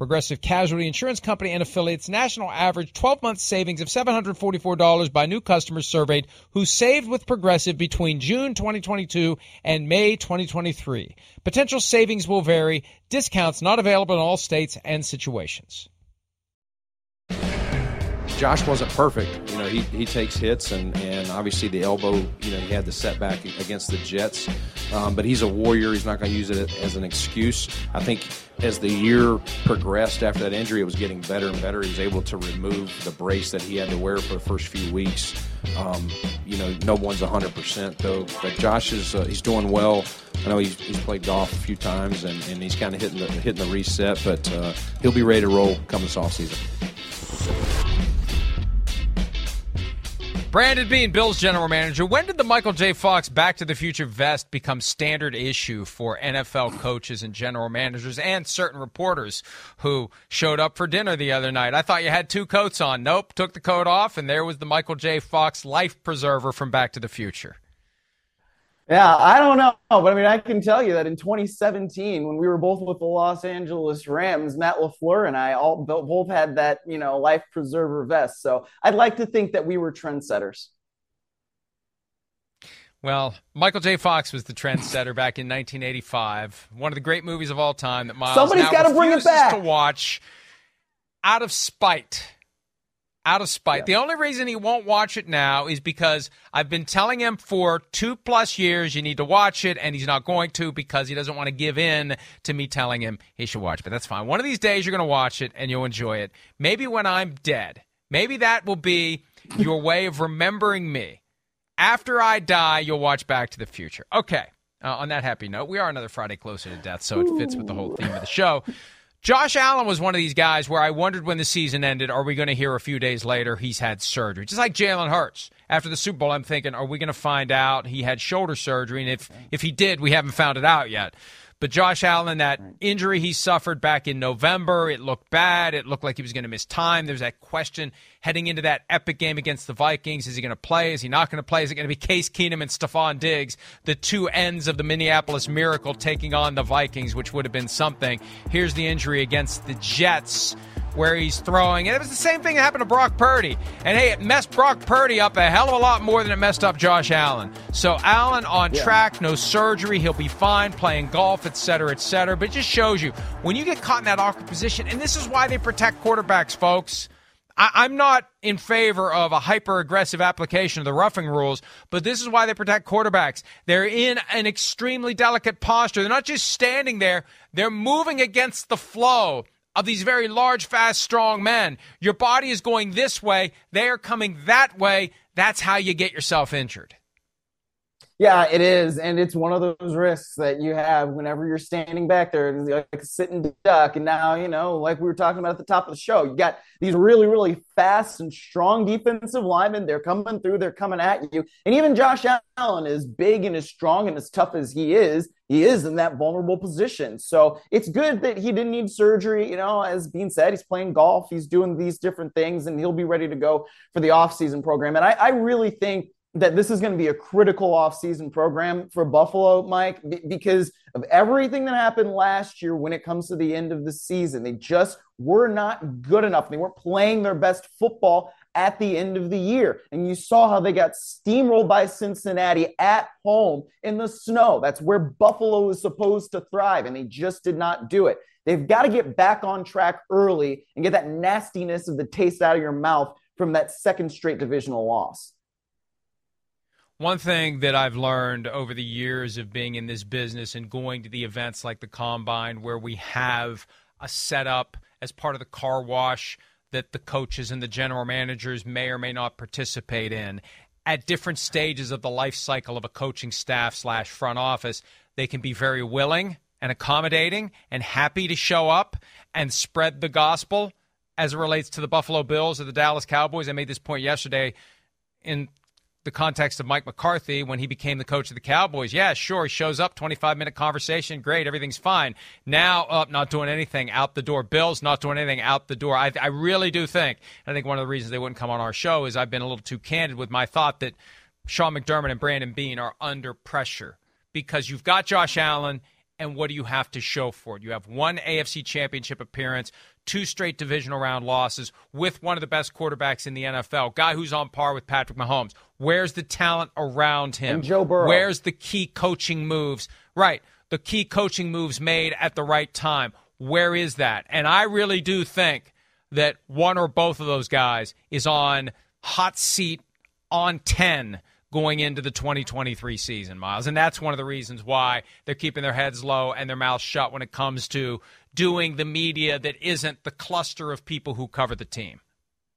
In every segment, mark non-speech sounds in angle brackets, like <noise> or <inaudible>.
Progressive Casualty Insurance Company and affiliates national average 12 month savings of $744 by new customers surveyed who saved with Progressive between June 2022 and May 2023. Potential savings will vary. Discounts not available in all states and situations. Josh wasn't perfect. You know, he, he takes hits, and, and obviously the elbow, you know, he had the setback against the Jets. Um, but he's a warrior. He's not going to use it as an excuse. I think as the year progressed after that injury, it was getting better and better. He was able to remove the brace that he had to wear for the first few weeks. Um, you know, no one's 100% though. But Josh is uh, he's doing well. I know he's, he's played golf a few times, and, and he's kind of hitting the hitting the reset. But uh, he'll be ready to roll come this offseason. Brandon Beane, Bills general manager. When did the Michael J. Fox Back to the Future vest become standard issue for NFL coaches and general managers and certain reporters who showed up for dinner the other night? I thought you had two coats on. Nope, took the coat off, and there was the Michael J. Fox life preserver from Back to the Future. Yeah, I don't know, but I mean, I can tell you that in 2017, when we were both with the Los Angeles Rams, Matt LaFleur and I all both had that, you know, life preserver vest. So I'd like to think that we were trendsetters. Well, Michael J. Fox was the trendsetter back in 1985. One of the great movies of all time that Myles somebody's got to bring it back to watch out of spite out of spite. The only reason he won't watch it now is because I've been telling him for two plus years you need to watch it, and he's not going to because he doesn't want to give in to me telling him he should watch it. But that's fine. One of these days you're going to watch it and you'll enjoy it. Maybe when I'm dead. Maybe that will be your way of remembering me. After I die, you'll watch Back to the Future. Okay. Uh, on that happy note, we are another Friday closer to death, so it fits with the whole theme of the show. Josh Allen was one of these guys where I wondered when the season ended, are we going to hear a few days later he's had surgery? Just like Jalen Hurts. After the Super Bowl, I'm thinking, are we going to find out he had shoulder surgery? And if, if he did, we haven't found it out yet. But Josh Allen, that injury he suffered back in November, it looked bad. It looked like he was going to miss time. There's that question heading into that epic game against the Vikings. Is he going to play? Is he not going to play? Is it going to be Case Keenum and Stefon Diggs, the two ends of the Minneapolis Miracle taking on the Vikings, which would have been something? Here's the injury against the Jets where he's throwing. And it was the same thing that happened to Brock Purdy. And hey, it messed Brock Purdy up a hell of a lot more than it messed up Josh Allen. So Allen on yeah. track, no surgery, he'll be fine playing golf, etc., etc. But it just shows you when you get caught in that awkward position, and this is why they protect quarterbacks, folks. I, am not in favor of a hyper aggressive application of the roughing rules, but this is why they protect quarterbacks. They're in an extremely delicate posture. They're not just standing there, they're moving against the flow of these very large, fast, strong men. Your body is going this way, they are coming that way. That's how you get yourself injured. Yeah, it is, and it's one of those risks that you have whenever you're standing back there, like a sitting duck. And now, you know, like we were talking about at the top of the show, you got these really, really fast and strong defensive linemen. They're coming through, they're coming at you, and even Josh Allen, is big and as strong and as tough as he is, he is in that vulnerable position. So it's good that he didn't need surgery. You know, as being said, he's playing golf, he's doing these different things, and he'll be ready to go for the offseason program. And I, I really think that this is going to be a critical offseason program for Buffalo, Mike, because of everything that happened last year when it comes to the end of the season. They just were not good enough. They weren't playing their best football at the end of the year. And you saw how they got steamrolled by Cincinnati at home in the snow. That's where Buffalo is supposed to thrive, and they just did not do it. They've got to get back on track early and get that nastiness of the taste out of your mouth from that second straight divisional loss. One thing that I've learned over the years of being in this business and going to the events like the Combine, where we have a setup as part of the car wash that the coaches and the general managers may or may not participate in, at different stages of the life cycle of a coaching staff slash front office, they can be very willing and accommodating and happy to show up and spread the gospel as it relates to the Buffalo Bills or the Dallas Cowboys. I made this point yesterday in the context of Mike McCarthy when he became the coach of the Cowboys. Yeah, sure, he shows up, 25 minute conversation, great, everything's fine. Now, up, not doing anything, out the door. Bills not doing anything, out the door. I, I really do think, I think one of the reasons they wouldn't come on our show is I've been a little too candid with my thought that Sean McDermott and Brandon Beane are under pressure because you've got Josh Allen and what do you have to show for it? You have one AFC championship appearance, two straight divisional round losses with one of the best quarterbacks in the NFL, guy who's on par with Patrick Mahomes. Where's the talent around him? And Joe Burrow. Where's the key coaching moves? Right, the key coaching moves made at the right time. Where is that? And I really do think that one or both of those guys is on hot seat on 10 going into the 2023 season, Myles. And that's one of the reasons why they're keeping their heads low and their mouths shut when it comes to doing the media that isn't the cluster of people who cover the team.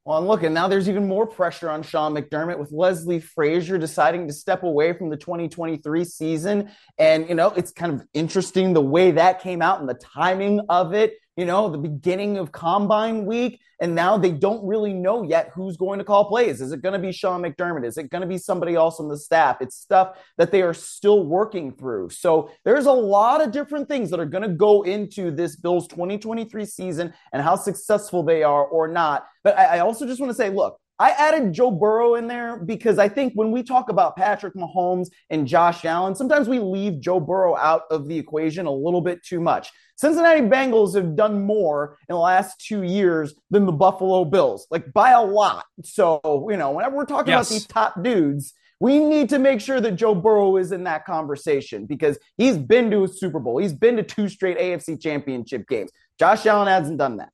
Well, and look, and now there's even more pressure on Sean McDermott with Leslie Frazier deciding to step away from the 2023 season. And, you know, it's kind of interesting the way that came out and the timing of it you know, the beginning of combine week. And now they don't really know yet who's going to call plays. Is it going to be Sean McDermott? Is it going to be somebody else on the staff? It's stuff that they are still working through. So there's a lot of different things that are going to go into this Bills 2023 season and how successful they are or not. But I, also just want to say, look, I added Joe Burrow in there because I think when we talk about Patrick Mahomes and Josh Allen, sometimes we leave Joe Burrow out of the equation a little bit too much. Cincinnati Bengals have done more in the last two years than the Buffalo Bills, like by a lot. So, you know, whenever we're talking yes. about these top dudes, we need to make sure that Joe Burrow is in that conversation because he's been to a Super Bowl. He's been to two straight AFC championship games. Josh Allen hasn't done that.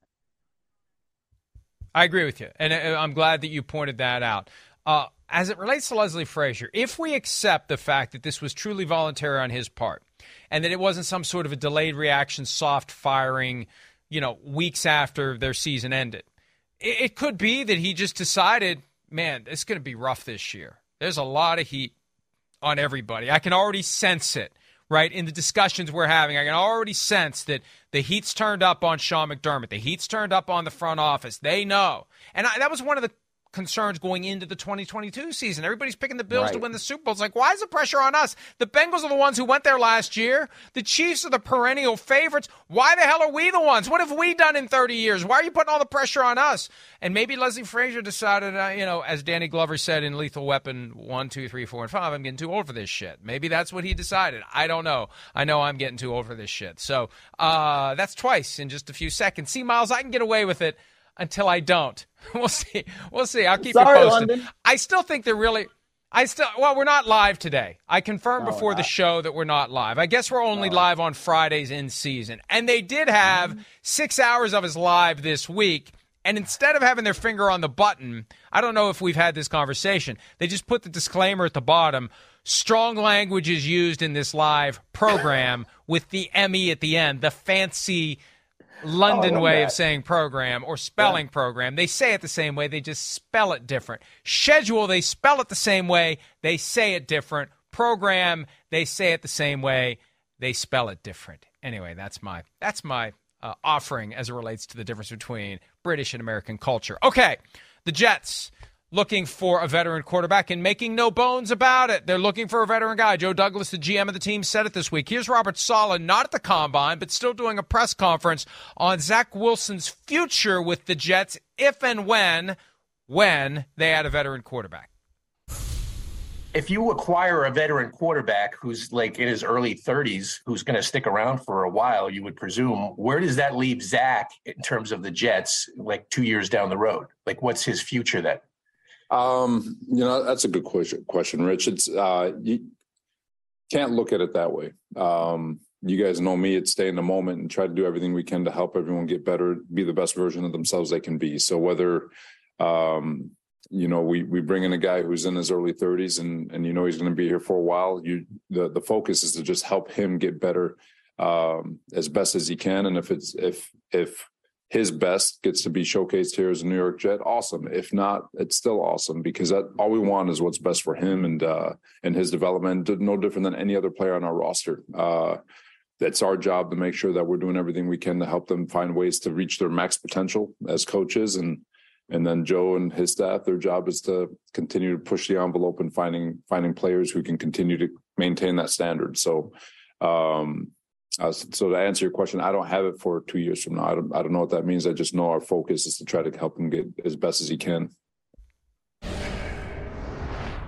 I agree with you. And uh, I'm glad that you pointed that out. Uh, as it relates to Leslie Frazier, if we accept the fact that this was truly voluntary on his part, and that it wasn't some sort of a delayed reaction, soft firing, you know, weeks after their season ended. It, it could be that he just decided, man, it's going to be rough this year. There's a lot of heat on everybody. I can already sense it, right? In the discussions we're having, I can already sense that the heat's turned up on Sean McDermott. The heat's turned up on the front office. They know. And I, that was one of the concerns going into the 2022 season. Everybody's picking the Bills right. to win the Super Bowl. It's like, why is the pressure on us? The Bengals are the ones who went there last year. The Chiefs are the perennial favorites. Why the hell are we the ones? What have we done in 30 years? Why are you putting all the pressure on us? And maybe Leslie Frazier decided, uh, you know, as Danny Glover said in Lethal Weapon 1, 2, 3, 4, and 5, I'm getting too old for this shit. Maybe that's what he decided. I don't know. I know I'm getting too old for this shit. So uh, that's twice in just a few seconds. See, Myles, I can get away with it until I don't. <laughs> We'll see. We'll see. I'll keep Sorry, you posted. London. I still think they're really. I still well, we're not live today. I confirmed no, before the show that we're not live. I guess we're only no. live on Fridays in season. And they did have mm-hmm. six hours of us live this week. And instead of having their finger on the button, I don't know if we've had this conversation. They just put the disclaimer at the bottom. Strong language is used in this live program with the ME at the end, the fancy London oh, way that. of saying program or spelling yeah. program. They say it the same way, they just spell it different. Schedule, they spell it the same way, they say it different. Program, they say it the same way, they spell it different. Anyway, that's my that's my uh, offering as it relates to the difference between British and American culture. Okay, the Jets looking for a veteran quarterback and making no bones about it. They're looking for a veteran guy. Joe Douglas, the GM of the team, said it this week. Here's Robert Saleh, not at the combine, but still doing a press conference on Zach Wilson's future with the Jets if and when, when they add a veteran quarterback. if you acquire a veteran quarterback who's like in his early 30s, who's going to stick around for a while, you would presume, where does that leave Zach in terms of the Jets, like two years down the road? Like, what's his future then? Um, you know, that's a good question, question Rich. It's uh, you can't look at it that way. Um, you guys know me. It's stay in the moment and try to do everything we can to help everyone get better, be the best version of themselves they can be. So whether um, you know, we we bring in a guy who's in his early 30s and and you know he's going to be here for a while. You the the focus is to just help him get better um, as best as he can. And if it's if if his best gets to be showcased here as a New York Jet, awesome. If not, it's still awesome because that all we want is what's best for him and uh, and his development. No different than any other player on our roster. Uh, it's our job to make sure that we're doing everything we can to help them find ways to reach their max potential as coaches and and then Joe and his staff, their job is to continue to push the envelope and finding finding players who can continue to maintain that standard. So, um, uh, so to answer your question, I don't have it for two years from now. I don't, I don't know what that means. I just know our focus is to try to help him get as best as he can.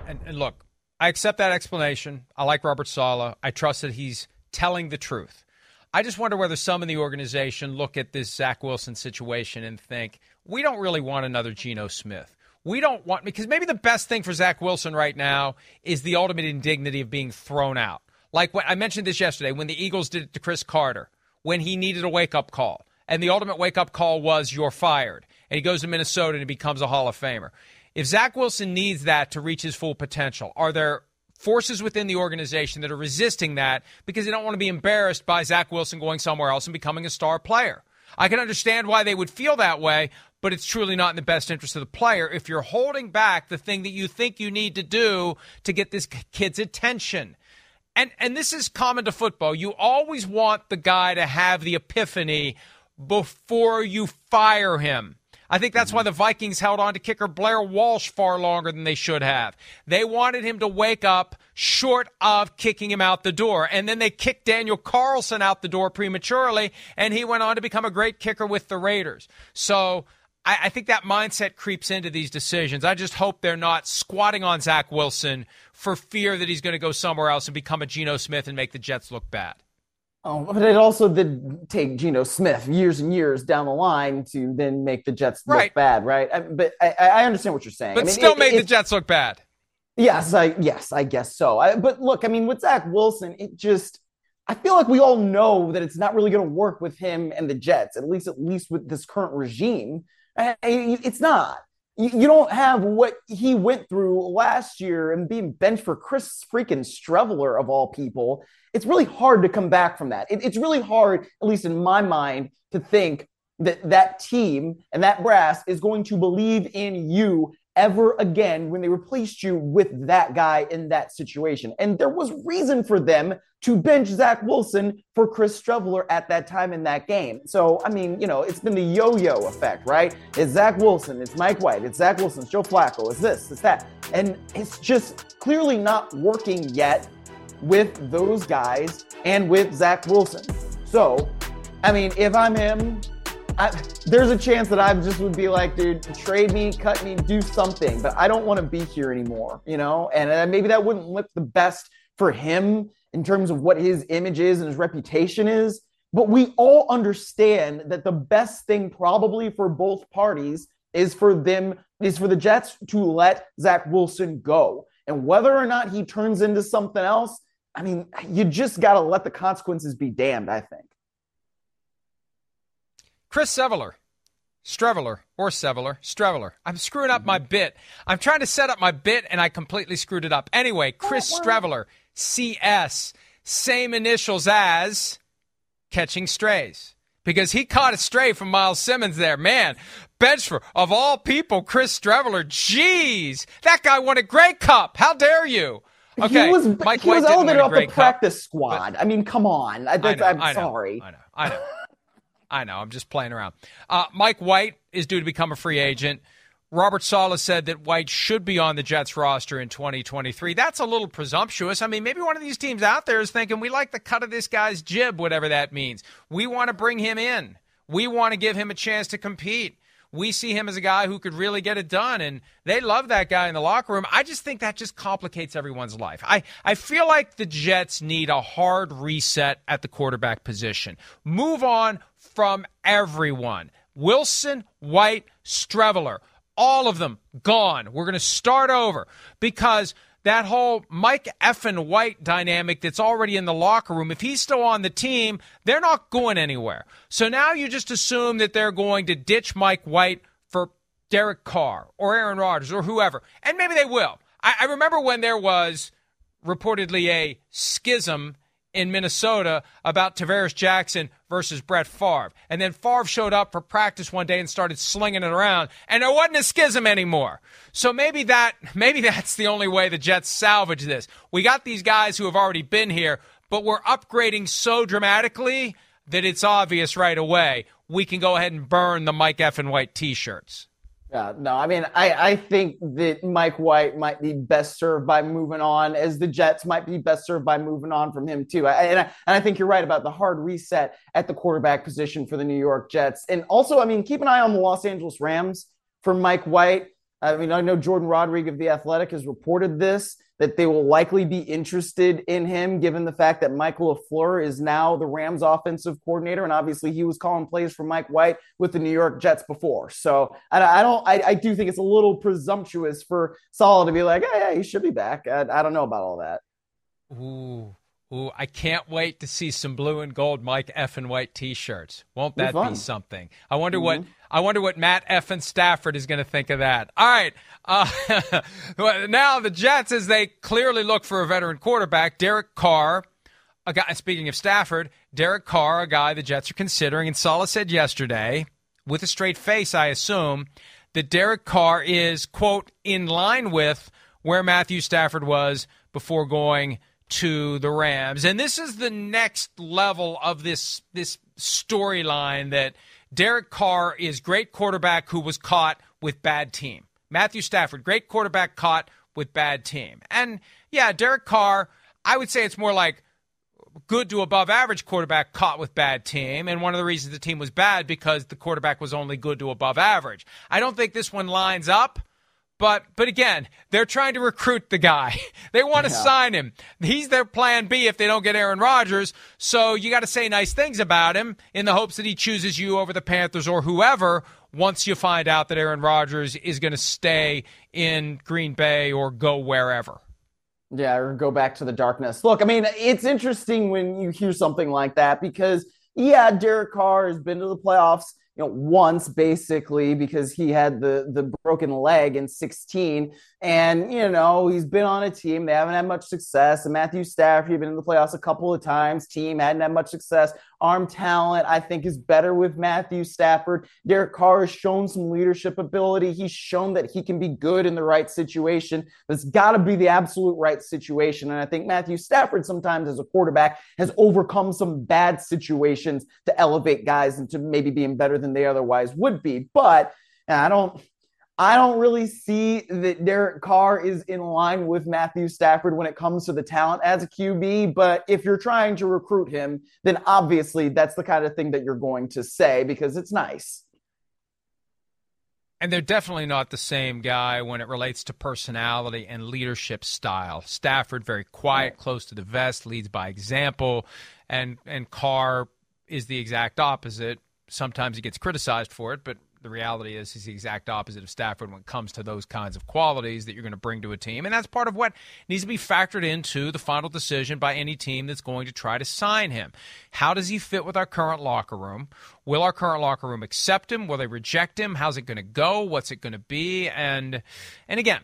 And, and look, I accept that explanation. I like Robert Saleh. I trust that he's telling the truth. I just wonder whether some in the organization look at this Zach Wilson situation and think, we don't really want another Geno Smith. We don't want, because maybe the best thing for Zach Wilson right now is the ultimate indignity of being thrown out. Like what I mentioned this yesterday when the Eagles did it to Cris Carter, when he needed a wake up call. And the ultimate wake up call was, you're fired. And he goes to Minnesota and he becomes a Hall of Famer. If Zach Wilson needs that to reach his full potential, are there forces within the organization that are resisting that because they don't want to be embarrassed by Zach Wilson going somewhere else and becoming a star player. I can understand why they would feel that way, but it's truly not in the best interest of the player if you're holding back the thing that you think you need to do to get this kid's attention. And and this is common to football. You always want the guy to have the epiphany before you fire him. I think that's why mm-hmm. the Vikings held on to kicker Blair Walsh far longer than they should have. They wanted him to wake up short of kicking him out the door. And then they kicked Daniel Carlson out the door prematurely, and he went on to become a great kicker with the Raiders. So I, I think that mindset creeps into these decisions. I just hope they're not squatting on Zach Wilson for fear that he's going to go somewhere else and become a Geno Smith and make the Jets look bad. Oh, but it also did take Geno Smith years and years down the line to then make the Jets look bad, right? I, but I, I, understand what you're saying. But I mean, still it, made it, the Jets look bad. Yes, I yes, I guess so. I, but look, I mean, with Zach Wilson, it just I feel like we all know that it's not really going to work with him and the Jets, at least at least with this current regime. Uh, it's not you don't have what he went through last year and being benched for Chris freaking Streveler of all people. It's really hard to come back from that. It's really hard, at least in my mind, to think that that team and that brass is going to believe in you ever again when they replaced you with that guy in that situation. And there was reason for them to bench Zach Wilson for Chris Streveler at that time in that game. So, I mean, you know, it's been the yo yo effect, right? It's Zach Wilson, it's Mike White, it's Zach Wilson, it's Joe Flacco, it's this, it's that. And it's just clearly not working yet with those guys and with Zach Wilson. So, I mean, if I'm him, I, there's a chance that I just would be like, dude, trade me, cut me, do something. But I don't want to be here anymore, you know? And uh, maybe that wouldn't look the best for him in terms of what his image is and his reputation is. But we all understand that the best thing probably for both parties is for them, is for the Jets to let Zach Wilson go. And whether or not he turns into something else, I mean, you just got to let the consequences be damned, I think. Chris Seveler. Streveler or Seveler, Streveler. I'm screwing up my mm-hmm. bit. I'm trying to set up my bit and I completely screwed it up. Anyway, oh, Chris Streveler, CS, same initials as catching strays. Because he caught a stray from Myles Simmons there. Man, Benchford, of all people, Chris Streveler, jeez, that guy won a Grey Cup. How dare you? Okay, he was, Mike he White was elevated off the practice Cup, squad. I mean, come on. I, I know, I'm I know, sorry. I know. I know. I know. I'm just playing around. Uh, Mike White is due to become a free agent. Robert Saleh said that White should be on the Jets roster in 2023. That's a little presumptuous. I mean, maybe one of these teams out there is thinking, we like the cut of this guy's jib, whatever that means. We want to bring him in. We want to give him a chance to compete. we see him as a guy who could really get it done. And they love that guy in the locker room. I just think that just complicates everyone's life. I, I feel like the Jets need a hard reset at the quarterback position. Move on from everyone. Wilson, White, Streveler, all of them gone. We're going to start over because that whole Mike effin White dynamic that's already in the locker room, if he's still on the team, they're not going anywhere. So now you just assume that they're going to ditch Mike White for Derek Carr or Aaron Rodgers or whoever. And maybe they will. I, I remember when there was reportedly a schism in Minnesota about Tarvaris Jackson versus Brett Favre. And then Favre showed up for practice one day and started slinging it around, and there wasn't a schism anymore. So maybe that <laughs> maybe that's the only way the Jets salvage this. We got these guys who have already been here, but we're upgrading so dramatically that it's obvious right away. We can go ahead and burn the Mike F and White t-shirts. Yeah, no, I mean, I, I think that Mike White might be best served by moving on, as the Jets might be best served by moving on from him, too. I, and, I, and I think you're right about the hard reset at the quarterback position for the New York Jets. And also, I mean, keep an eye on the Los Angeles Rams for Mike White. I mean, I know Jordan Rodrigue of The Athletic has reported this that they will likely be interested in him, given the fact that Michael LaFleur is now the Rams offensive coordinator. And obviously, he was calling plays for Mike White with the New York Jets before. So I, don't, I, I, do think it's a little presumptuous for Saleh to be like, yeah, yeah, he should be back. I, I don't know about all that. Ooh. Ooh, I can't wait to see some blue and gold Mike F and White T-shirts. Won't that be something? I wonder mm-hmm. what I wonder what Matt F and Stafford is going to think of that. All right, uh, <laughs> now the Jets, as they clearly look for a veteran quarterback, Derek Carr. A guy. Speaking of Stafford, Derek Carr, a guy the Jets are considering, and Saleh said yesterday, with a straight face, I assume, that Derek Carr is quote in line with where Matthew Stafford was before going to the Rams. And this is the next level of this this storyline that Derek Carr is great quarterback who was caught with bad team. Matthew Stafford, great quarterback caught with bad team. And yeah, Derek Carr, I would say it's more like good to above average quarterback caught with bad team. And one of the reasons the team was bad because the quarterback was only good to above average. I don't think this one lines up. But but again, they're trying to recruit the guy. <laughs> They want to yeah. sign him. He's their plan B if they don't get Aaron Rodgers. So you got to say nice things about him in the hopes that he chooses you over the Panthers or whoever once you find out that Aaron Rodgers is going to stay in Green Bay or go wherever. Yeah, or go back to the darkness. Look, I mean, it's interesting when you hear something like that because yeah, Derek Carr has been to the playoffs you know once basically because he had the the broken leg in 16 and you know he's been on a team they haven't had much success. And Matthew Stafford has been in the playoffs a couple of times team hadn't had much success. Arm talent I think is better with Matthew Stafford. Derek Carr has shown some leadership ability. He's shown that he can be good in the right situation. But it's got to be the absolute right situation. And I think Matthew Stafford sometimes as a quarterback has overcome some bad situations to elevate guys into maybe being better than they otherwise would be. But I don't. I don't really see that Derek Carr is in line with Matthew Stafford when it comes to the talent as a QB. But if you're trying to recruit him, then obviously that's the kind of thing that you're going to say because it's nice. And they're definitely not the same guy when it relates to personality and leadership style. Stafford, very quiet, close to the vest, leads by example, and and Carr is the exact opposite sometimes he gets criticized for it, but the reality is he's the exact opposite of Stafford when it comes to those kinds of qualities that you're going to bring to a team. And that's part of what needs to be factored into the final decision by any team that's going to try to sign him. How does he fit with our current locker room? Will our current locker room accept him? Will they reject him? How's it going to go? What's it going to be? And and again,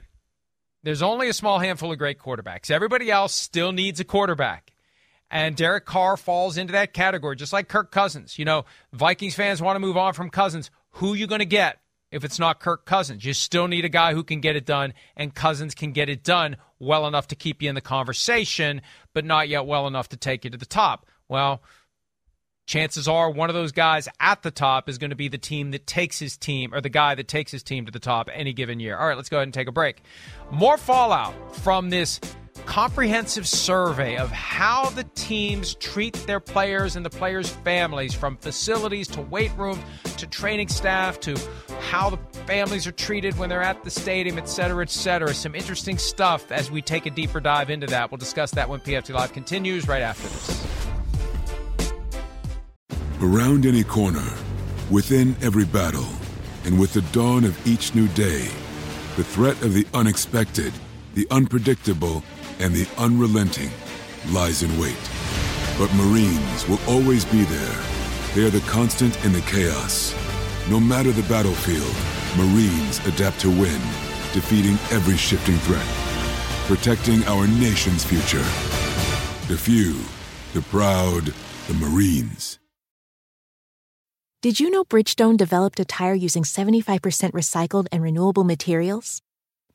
there's only a small handful of great quarterbacks. Everybody else still needs a quarterback. And Derek Carr falls into that category, just like Kirk Cousins. You know, Vikings fans want to move on from Cousins. Who you going to get if it's not Kirk Cousins? You still need a guy who can get it done, and Cousins can get it done well enough to keep you in the conversation, but not yet well enough to take you to the top. Well, chances are one of those guys at the top is going to be the team that takes his team or the guy that takes his team to the top any given year. All right, let's go ahead and take a break. More fallout from this comprehensive survey of how the teams treat their players and the players' families, from facilities to weight rooms to training staff to how the families are treated when they're at the stadium, et cetera, et cetera. Some interesting stuff as we take a deeper dive into that. We'll discuss that when PFT Live continues right after this. Around any corner, within every battle, and with the dawn of each new day, the threat of the unexpected, the unpredictable, and the unrelenting lies in wait. But Marines will always be there. They are the constant in the chaos. No matter the battlefield, Marines adapt to win, defeating every shifting threat, protecting our nation's future. The few, the proud, the Marines. Did you know Bridgestone developed a tire using 75% recycled and renewable materials?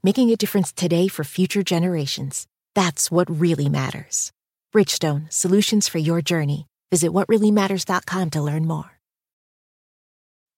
Making a difference today for future generations. That's what really matters. Bridgestone, solutions for your journey. Visit whatreallymatters.com to learn more.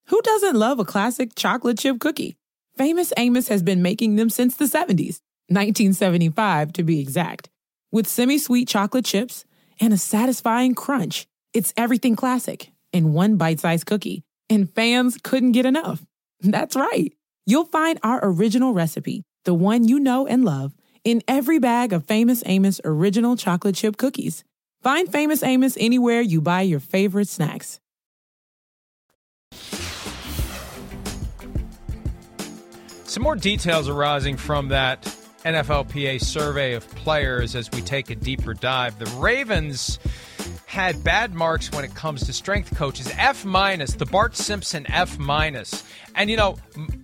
Who doesn't love a classic chocolate chip cookie? Famous Amos has been making them since the 70s, 1975 to be exact. With semi sweet chocolate chips and a satisfying crunch, it's everything classic in one bite sized cookie, and fans couldn't get enough. That's right. You'll find our original recipe, the one you know and love, in every bag of Famous Amos original chocolate chip cookies. Find Famous Amos anywhere you buy your favorite snacks. Some more details arising from that NFLPA survey of players as we take a deeper dive. The Ravens had bad marks when it comes to strength coaches. F minus, the Bart Simpson F minus. And you know,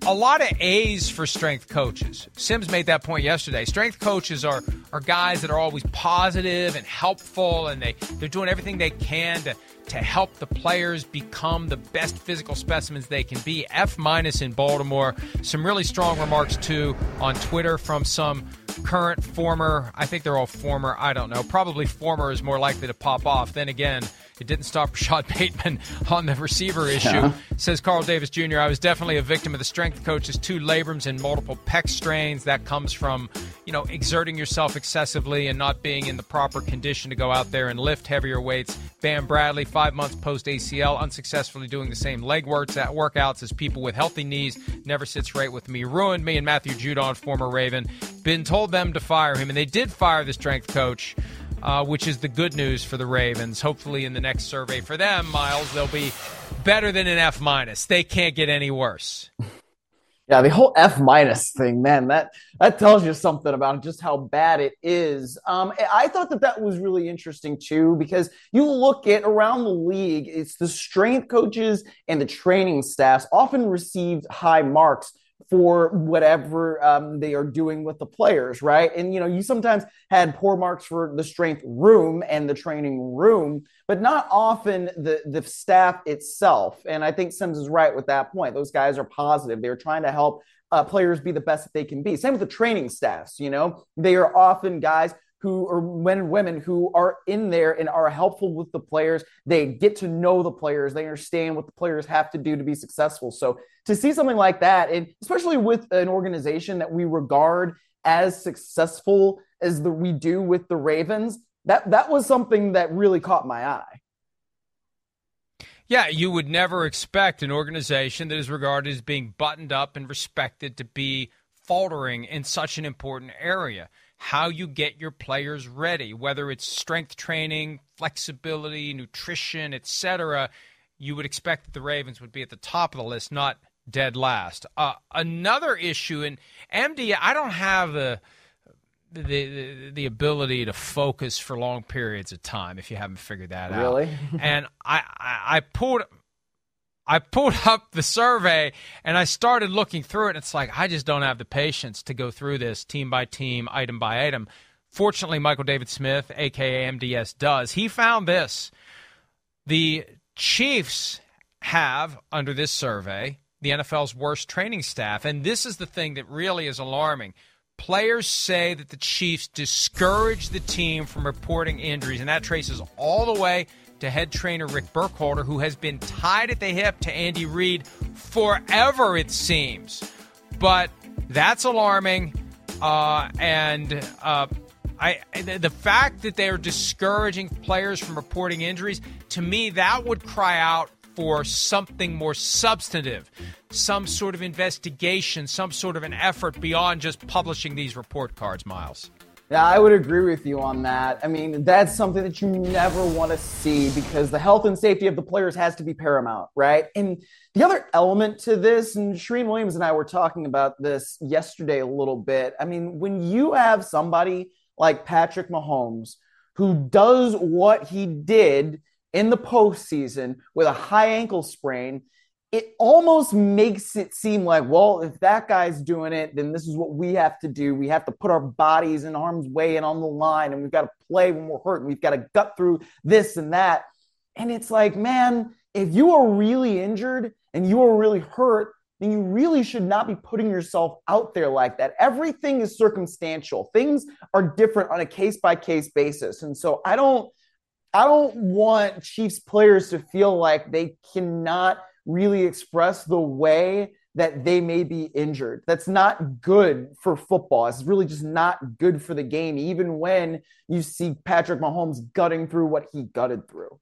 a lot of A's for strength coaches. Simms made that point yesterday. Strength coaches are are guys that are always positive and helpful and they they're doing everything they can to to help the players become the best physical specimens they can be. F minus in Baltimore. Some really strong remarks too on Twitter from some current, former. I think they're all former. I don't know. Probably former is more likely to pop off. Then again, it didn't stop <laughs> Rashod Bateman on the receiver issue. Yeah. Says Carl Davis Jr. I was definitely a victim of the strength coach's two labrums and multiple pec strains. That comes from you know exerting yourself excessively and not being in the proper condition to go out there and lift heavier weights. Bam Bradley, five months post ACL, unsuccessfully doing the same leg workouts as people with healthy knees. Never sits right with me. Ruined me and Matthew Judon, former Raven. Been told them to fire him, and they did fire the strength coach. Uh, which is the good news for the Ravens. Hopefully, in the next survey for them, Myles, they'll be better than an F minus. They can't get any worse. Yeah, the whole F minus thing, man, that that tells you something about just how bad it is. Um, I thought that that was really interesting too because you look at around the league, it's the strength coaches and the training staffs often received high marks for whatever um, they are doing with the players, right? And you know, you sometimes had poor marks for the strength room and the training room, but not often the the staff itself. And I think Simms is right with that point. Those guys are positive. They're trying to help uh, players be the best that they can be. Same with the training staffs. You know, they are often guys who are men and women who are in there and are helpful with the players. They get to know the players. They understand what the players have to do to be successful. So to see something like that, and especially with an organization that we regard as successful as the we do with the Ravens, that that was something that really caught my eye. Yeah, you would never expect an organization that is regarded as being buttoned up and respected to be faltering in such an important area how you get your players ready, whether it's strength training, flexibility, nutrition, etc. You would expect that the Ravens would be at the top of the list, not dead last. Uh, another issue in MD, I don't have the, the the the ability to focus for long periods of time. If you haven't figured that really? out, really, and I, I I pulled I pulled <laughs> up the survey and I started looking through it. And it's like, I just don't have the patience to go through this team by team, item by item. Fortunately, Michael David Smith, aka MDS, does. He found this. The Chiefs have, under this survey, the NFL's worst training staff. And this is the thing that really is alarming. Players say that the Chiefs discourage the team from reporting injuries, and that traces all the way to head trainer Rick Burkholder, who has been tied at the hip to Andy Reid forever, it seems. But that's alarming. Uh, and uh, I the fact that they are discouraging players from reporting injuries to me that would cry out for something more substantive, some sort of investigation, some sort of an effort beyond just publishing these report cards, Myles. Yeah, I would agree with you on that. I mean, that's something that you never want to see because the health and safety of the players has to be paramount, right? And the other element to this, and Charean Williams and I were talking about this yesterday a little bit. I mean, when you have somebody like Patrick Mahomes who does what he did in the postseason with a high ankle sprain, it almost makes it seem like, well, if that guy's doing it, then this is what we have to do. We have to put our bodies in harm's way and on the line, and we've got to play when we're hurt, and we've got to gut through this and that. And it's like, man, if you are really injured and you are really hurt, then you really should not be putting yourself out there like that. Everything is circumstantial. Things are different on a case by case basis. And so I don't I don't want Chiefs players to feel like they cannot really express the way that they may be injured. That's not good for football. It's really just not good for the game, even when you see Patrick Mahomes gutting through what he gutted through.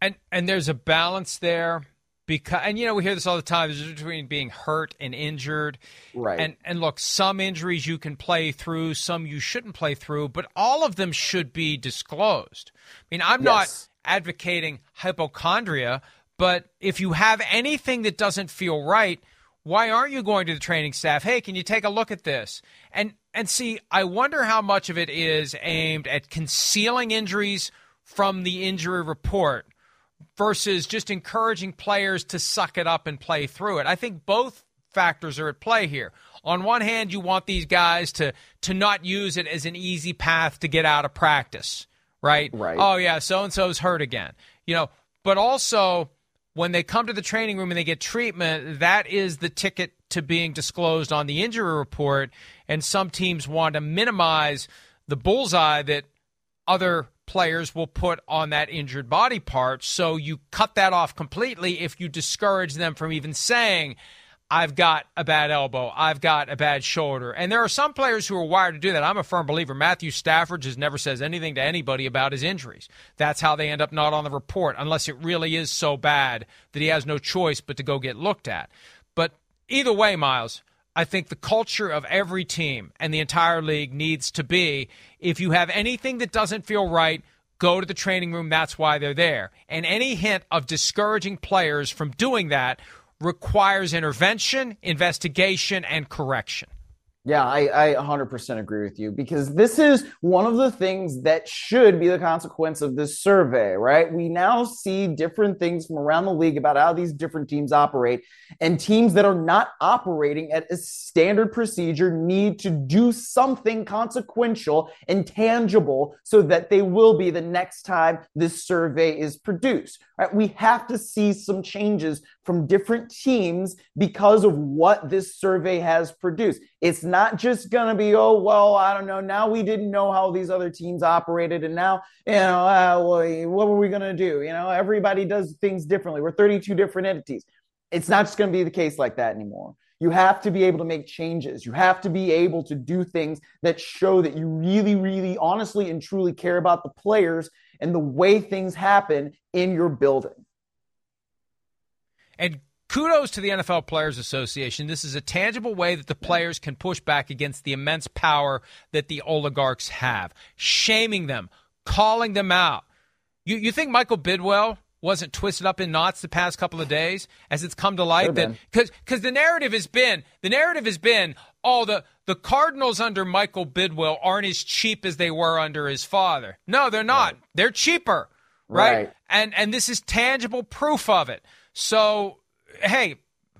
And and there's a balance there because and you know we hear this all the time there's between being hurt and injured right and and look some injuries you can play through some you shouldn't play through but all of them should be disclosed i mean i'm yes. not advocating hypochondria but if you have anything that doesn't feel right why aren't you going to the training staff hey can you take a look at this and and see i wonder how much of it is aimed at concealing injuries from the injury report versus just encouraging players to suck it up and play through it. I think both factors are at play here. On one hand, you want these guys to to not use it as an easy path to get out of practice, right? Right. Oh yeah, so and so's hurt again. You know, but also when they come to the training room and they get treatment, that is the ticket to being disclosed on the injury report. And some teams want to minimize the bullseye that other players will put on that injured body part. So you cut that off completely if you discourage them from even saying, I've got a bad elbow. I've got a bad shoulder. And there are some players who are wired to do that. I'm a firm believer. Matthew Stafford just never says anything to anybody about his injuries. That's how they end up not on the report, unless it really is so bad that he has no choice but to go get looked at. But either way, Myles, I think the culture of every team and the entire league needs to be if you have anything that doesn't feel right, go to the training room. That's why they're there. And any hint of discouraging players from doing that requires intervention, investigation, and correction. Yeah, I, I 100% agree with you because this is one of the things that should be the consequence of this survey, right? We now see different things from around the league about how these different teams operate, and teams that are not operating at a standard procedure need to do something consequential and tangible so that they will be the next time this survey is produced, right? We have to see some changes from different teams because of what this survey has produced. It's not just going to be, oh, well, I don't know. Now we didn't know how these other teams operated. And now, you know, uh, what were we going to do? You know, everybody does things differently. We're 32 different entities. It's not just going to be the case like that anymore. You have to be able to make changes. You have to be able to do things that show that you really, really, honestly, and truly care about the players and the way things happen in your building. And kudos to the NFL Players Association. This is a tangible way that the players can push back against the immense power that the oligarchs have, shaming them, calling them out. You, you think Michael Bidwill wasn't twisted up in knots the past couple of days as it's come to light that because because the narrative has been the narrative has been oh the the Cardinals under Michael Bidwill aren't as cheap as they were under his father. No, they're not. Right. They're cheaper, right? right? And and this is tangible proof of it. So, hey,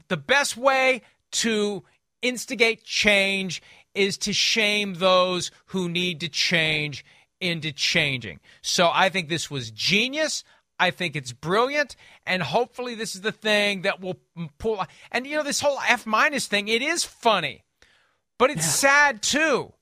the best way to instigate change is to shame those who need to change into changing. So I think this was genius. I think it's brilliant, and hopefully this is the thing that will pull. And you know, this whole F minus thing, it is funny, but it's yeah. sad too,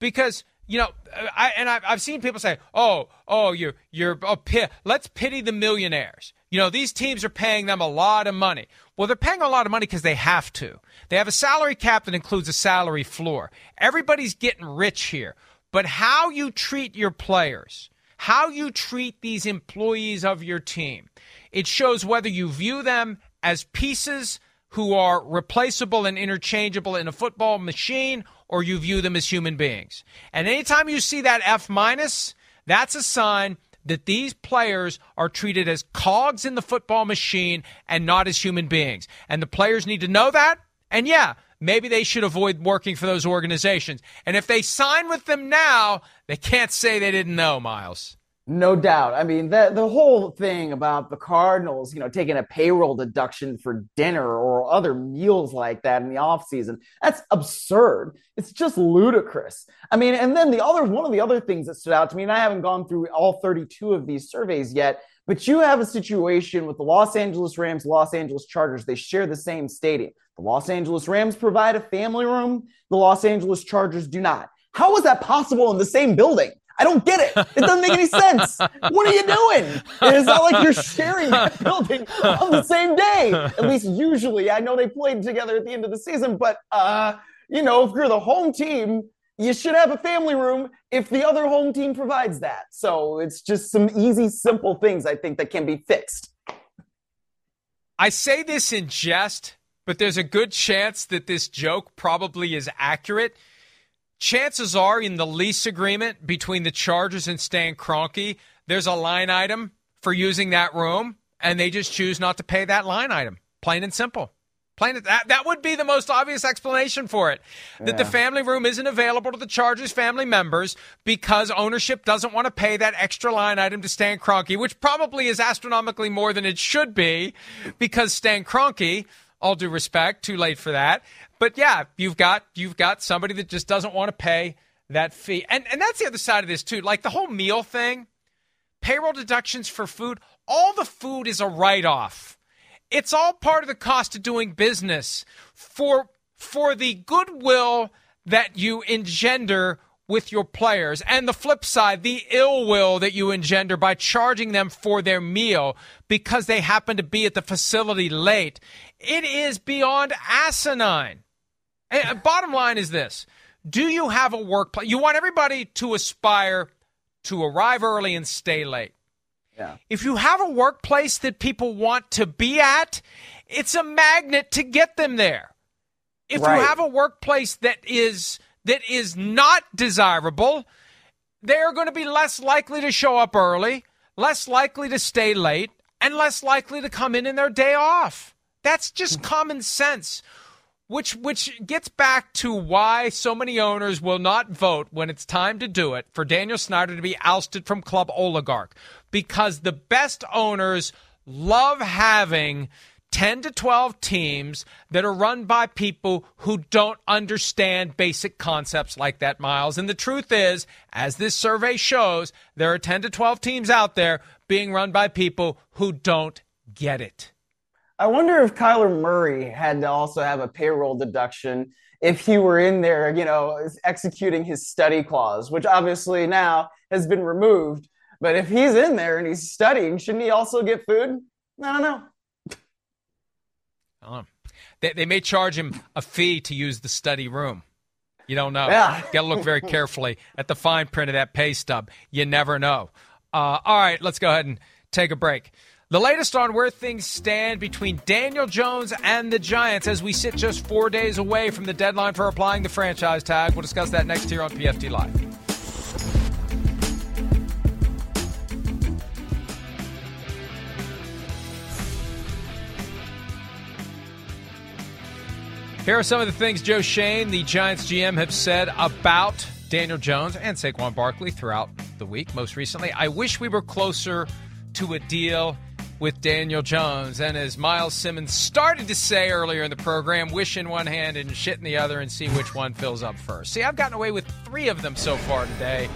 because you know, I and I've, I've seen people say, "Oh, oh, you're you're oh, a pit. Let's pity the millionaires." You know, these teams are paying them a lot of money. Well, they're paying a lot of money because they have to. They have a salary cap that includes a salary floor. Everybody's getting rich here. But how you treat your players, how you treat these employees of your team, it shows whether you view them as pieces who are replaceable and interchangeable in a football machine or you view them as human beings. And anytime you see that F minus, that's a sign that these players are treated as cogs in the football machine and not as human beings. And the players need to know that. And yeah, maybe they should avoid working for those organizations. And if they sign with them now, they can't say they didn't know, Myles. No doubt. I mean, the the whole thing about the Cardinals, you know, taking a payroll deduction for dinner or other meals like that in the off season, that's absurd. It's just ludicrous. I mean, and then the other one of the other things that stood out to me, and I haven't gone through all 32 of these surveys yet, but you have a situation with the Los Angeles Rams, Los Angeles Chargers. They share the same stadium. The Los Angeles Rams provide a family room. The Los Angeles Chargers do not. How is that possible in the same building? I don't get it. It doesn't make any sense. What are you doing? It's not like you're sharing that <laughs> building on the same day. At least usually. I know they played together at the end of the season, but uh, you know, if you're the home team, you should have a family room if the other home team provides that. So it's just some easy, simple things I think that can be fixed. I say this in jest, but there's a good chance that this joke probably is accurate chances are in the lease agreement between the Chargers and Stan Kroenke, there's a line item for using that room, and they just choose not to pay that line item. Plain and simple. Plain that that would be the most obvious explanation for it. That yeah. the family room isn't available to the Chargers family members because ownership doesn't want to pay that extra line item to Stan Kroenke, which probably is astronomically more than it should be, because Stan Kroenke, all due respect, too late for that, but yeah, you've got you've got somebody that just doesn't want to pay that fee. And and that's the other side of this too. Like the whole meal thing, payroll deductions for food, all the food is a write-off. It's all part of the cost of doing business for for the goodwill that you engender with your players and the flip side the ill will that you engender by charging them for their meal because they happen to be at the facility late it is beyond asinine bottom line is this Do you have a workplace? You want everybody to aspire to arrive early and stay late. Yeah. If you have a workplace that people want to be at, it's a magnet to get them there. If right. you have a workplace that is that is not desirable, they're going to be less likely to show up early, less likely to stay late, and less likely to come in in their day off. That's just hmm. common sense which which gets back to why so many owners will not vote when it's time to do it for Daniel Snyder to be ousted from club oligarch because the best owners love having 10 to 12 teams that are run by people who don't understand basic concepts like that, Myles. And the truth is, as this survey shows, there are 10 to 12 teams out there being run by people who don't get it. I wonder if Kyler Murray had to also have a payroll deduction if he were in there, you know, executing his study clause, which obviously now has been removed. But if he's in there and he's studying, shouldn't he also get food? I don't know. Um, they, they may charge him a fee to use the study room. You don't know. Yeah. <laughs> Got to look very carefully at the fine print of that pay stub. You never know. Uh, all right, let's go ahead and take a break. The latest on where things stand between Daniel Jones and the Giants as we sit just four days away from the deadline for applying the franchise tag. We'll discuss that next here on PFT Live. Here are some of the things Joe Schoen, the Giants GM, have said about Daniel Jones and Saquon Barkley throughout the week. Most recently, I wish we were closer to a deal with Daniel Jones. And as Myles Simmons started to say earlier in the program, wish in one hand and shit in the other and see which one fills up first. See, I've gotten away with three of them so far today.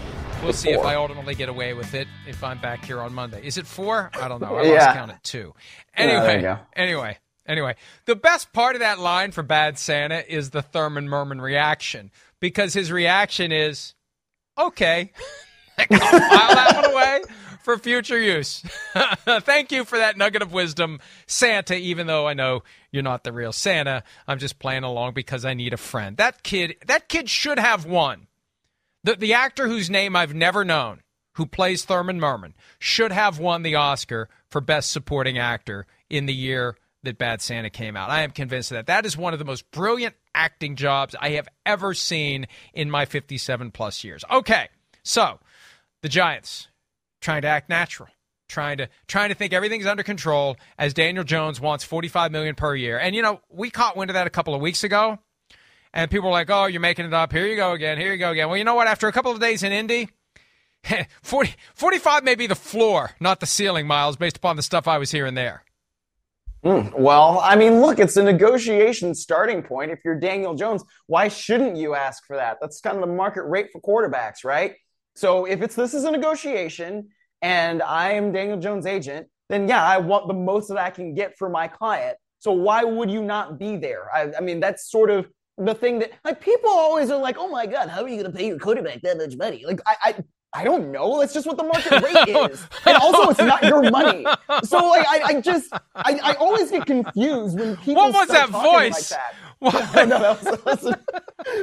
We'll see if I ultimately get away with it if I'm back here on Monday. Is it four? I don't know. I yeah. lost count at two. Anyway, yeah, anyway, anyway. The best part of that line for Bad Santa is the Thurman Merman reaction because his reaction is, Okay. I'll file that one away for future use. <laughs> Thank you for that nugget of wisdom, Santa, even though I know you're not the real Santa. I'm just playing along because I need a friend. That kid that kid should have won. The the actor whose name I've never known, who plays Thurman Merman, should have won the Oscar for Best Supporting Actor in the year that Bad Santa came out. I am convinced of that. That is one of the most brilliant acting jobs I have ever seen in my 57 plus years. Okay, so the Giants trying to act natural, trying to trying to think everything's under control as Daniel Jones wants 45 million per year. And you know, we caught wind of that a couple of weeks ago. And people were like, "Oh, you're making it up. Here you go again. Here you go again." Well, you know what? After a couple of days in Indy, <laughs> 40, 45 may be the floor, not the ceiling, Myles, based upon the stuff I was hearing there. Mm, well, I mean, look, it's a negotiation starting point. If you're Daniel Jones, why shouldn't you ask for that? That's kind of the market rate for quarterbacks, right? So if it's this is a negotiation and I am Daniel Jones' agent, then yeah, I want the most that I can get for my client. So why would you not be there? I, I mean, that's sort of the thing that like people always are like, oh my god, how are you going to pay your quarterback that much money? Like I, I I don't know. That's just what the market <laughs> rate is. And also, it's not your <laughs> money. So, like, I, I just, I, I always get confused when people. What was that voice? Like that. <laughs> What? <laughs> no, that was, that, was a,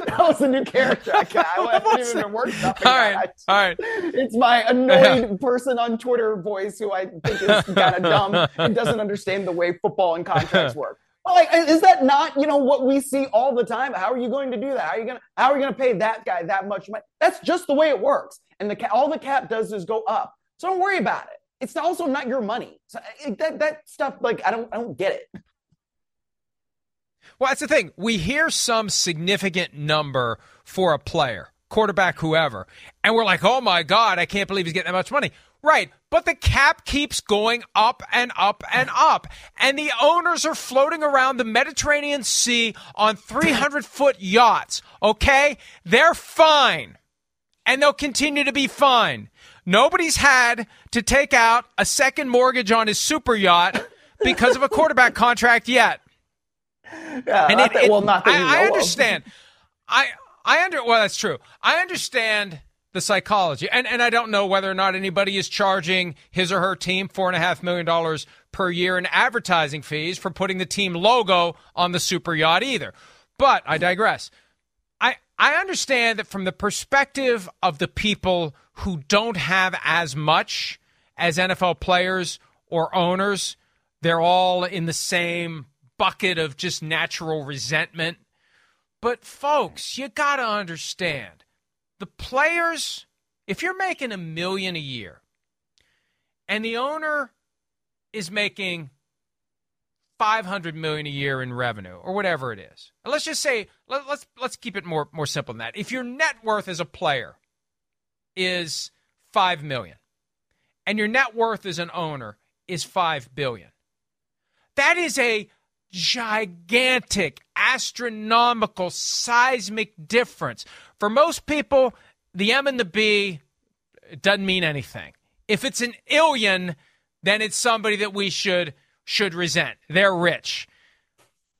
that was a new character. I, I <laughs> haven't even been workshopping All right, that. all right. It's my annoyed person on Twitter voice who I think is kind of dumb and doesn't understand the way football and contracts work. Like, is that not you know what we see all the time? How are you going to do that? How are you gonna How are you gonna pay that guy that much money? That's just the way it works. And the all the cap does is go up. So don't worry about it. It's also not your money. So that that stuff, like I don't I don't get it. Well, that's the thing. We hear some significant number for a player, quarterback, whoever, and we're like, oh my God, I can't believe he's getting that much money. Right. But the cap keeps going up and up and up. And the owners are floating around the Mediterranean Sea on 300 foot yachts. Okay? They're fine. And they'll continue to be fine. Nobody's had to take out a second mortgage on his super yacht because of a quarterback contract yet. Yeah, and it, that, well, not that I, I understand. I I under well, that's true. I understand the psychology. And and I don't know whether or not anybody is charging his or her team four and a half million dollars per year in advertising fees for putting the team logo on the super yacht either. But I digress. I I understand that from the perspective of the people who don't have as much as NFL players or owners, they're all in the same bucket of just natural resentment. But folks, you got to understand the players, if you're making a million a year and the owner is making 500 million a year in revenue or whatever it is. let's just say let, let's let's keep it more more simple than that. If your net worth as a player is 5 million and your net worth as an owner is 5 billion. That is a gigantic, astronomical, seismic difference. For most people, the M and the B doesn't mean anything. If it's an illion, then it's somebody that we should should resent. They're rich.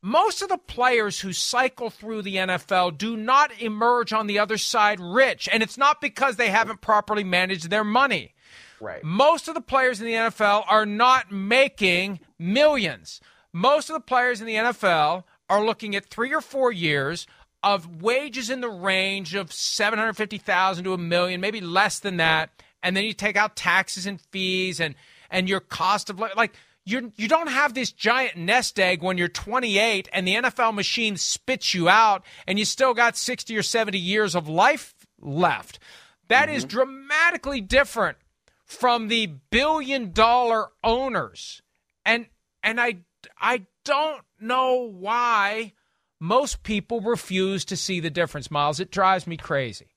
Most of the players who cycle through the NFL do not emerge on the other side rich, and it's not because they haven't properly managed their money. Right. Most of the players in the NFL are not making millions. Most of the players in the NFL are looking at three or four years of wages in the range of 750,000 to a million, maybe less than that. And then you take out taxes and fees and, and your cost of like you you don't have this giant nest egg when you're 28 and the NFL machine spits you out and you still got 60 or 70 years of life left. That mm-hmm. is dramatically different from the billion dollar owners. And and I I don't know why most people refuse to see the difference, Myles. It drives me crazy.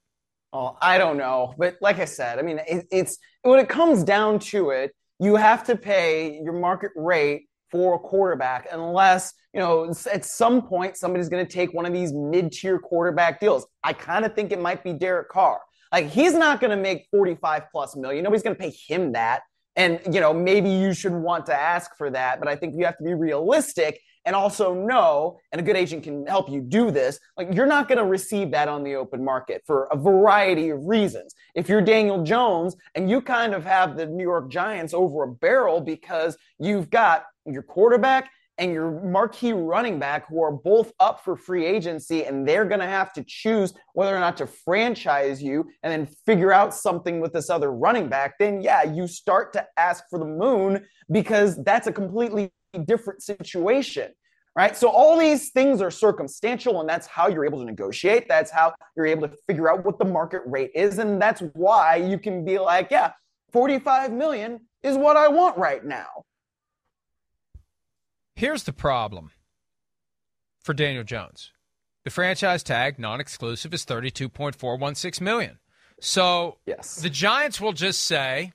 Oh, I don't know. But like I said, I mean, it, it's when it comes down to it, you have to pay your market rate for a quarterback unless, you know, at some point somebody's going to take one of these mid tier quarterback deals. I kind of think it might be Derek Carr. Like, he's not going to make 45 plus million. Nobody's going to pay him that. And, you know, maybe you should want to ask for that, but I think you have to be realistic. and also know, and a good agent can help you do this, like you're not going to receive that on the open market for a variety of reasons. If you're Daniel Jones and you kind of have the New York Giants over a barrel because you've got your quarterback and your marquee running back who are both up for free agency and they're going to have to choose whether or not to franchise you and then figure out something with this other running back, then yeah, you start to ask for the moon because that's a completely different situation. Right. So all these things are circumstantial, and that's how you're able to negotiate. That's how you're able to figure out what the market rate is. And that's why you can be like, yeah, 45 million is what I want right now. Here's the problem for Daniel Jones. The franchise tag, non-exclusive, is thirty-two point four one six million. So yes. the Giants will just say,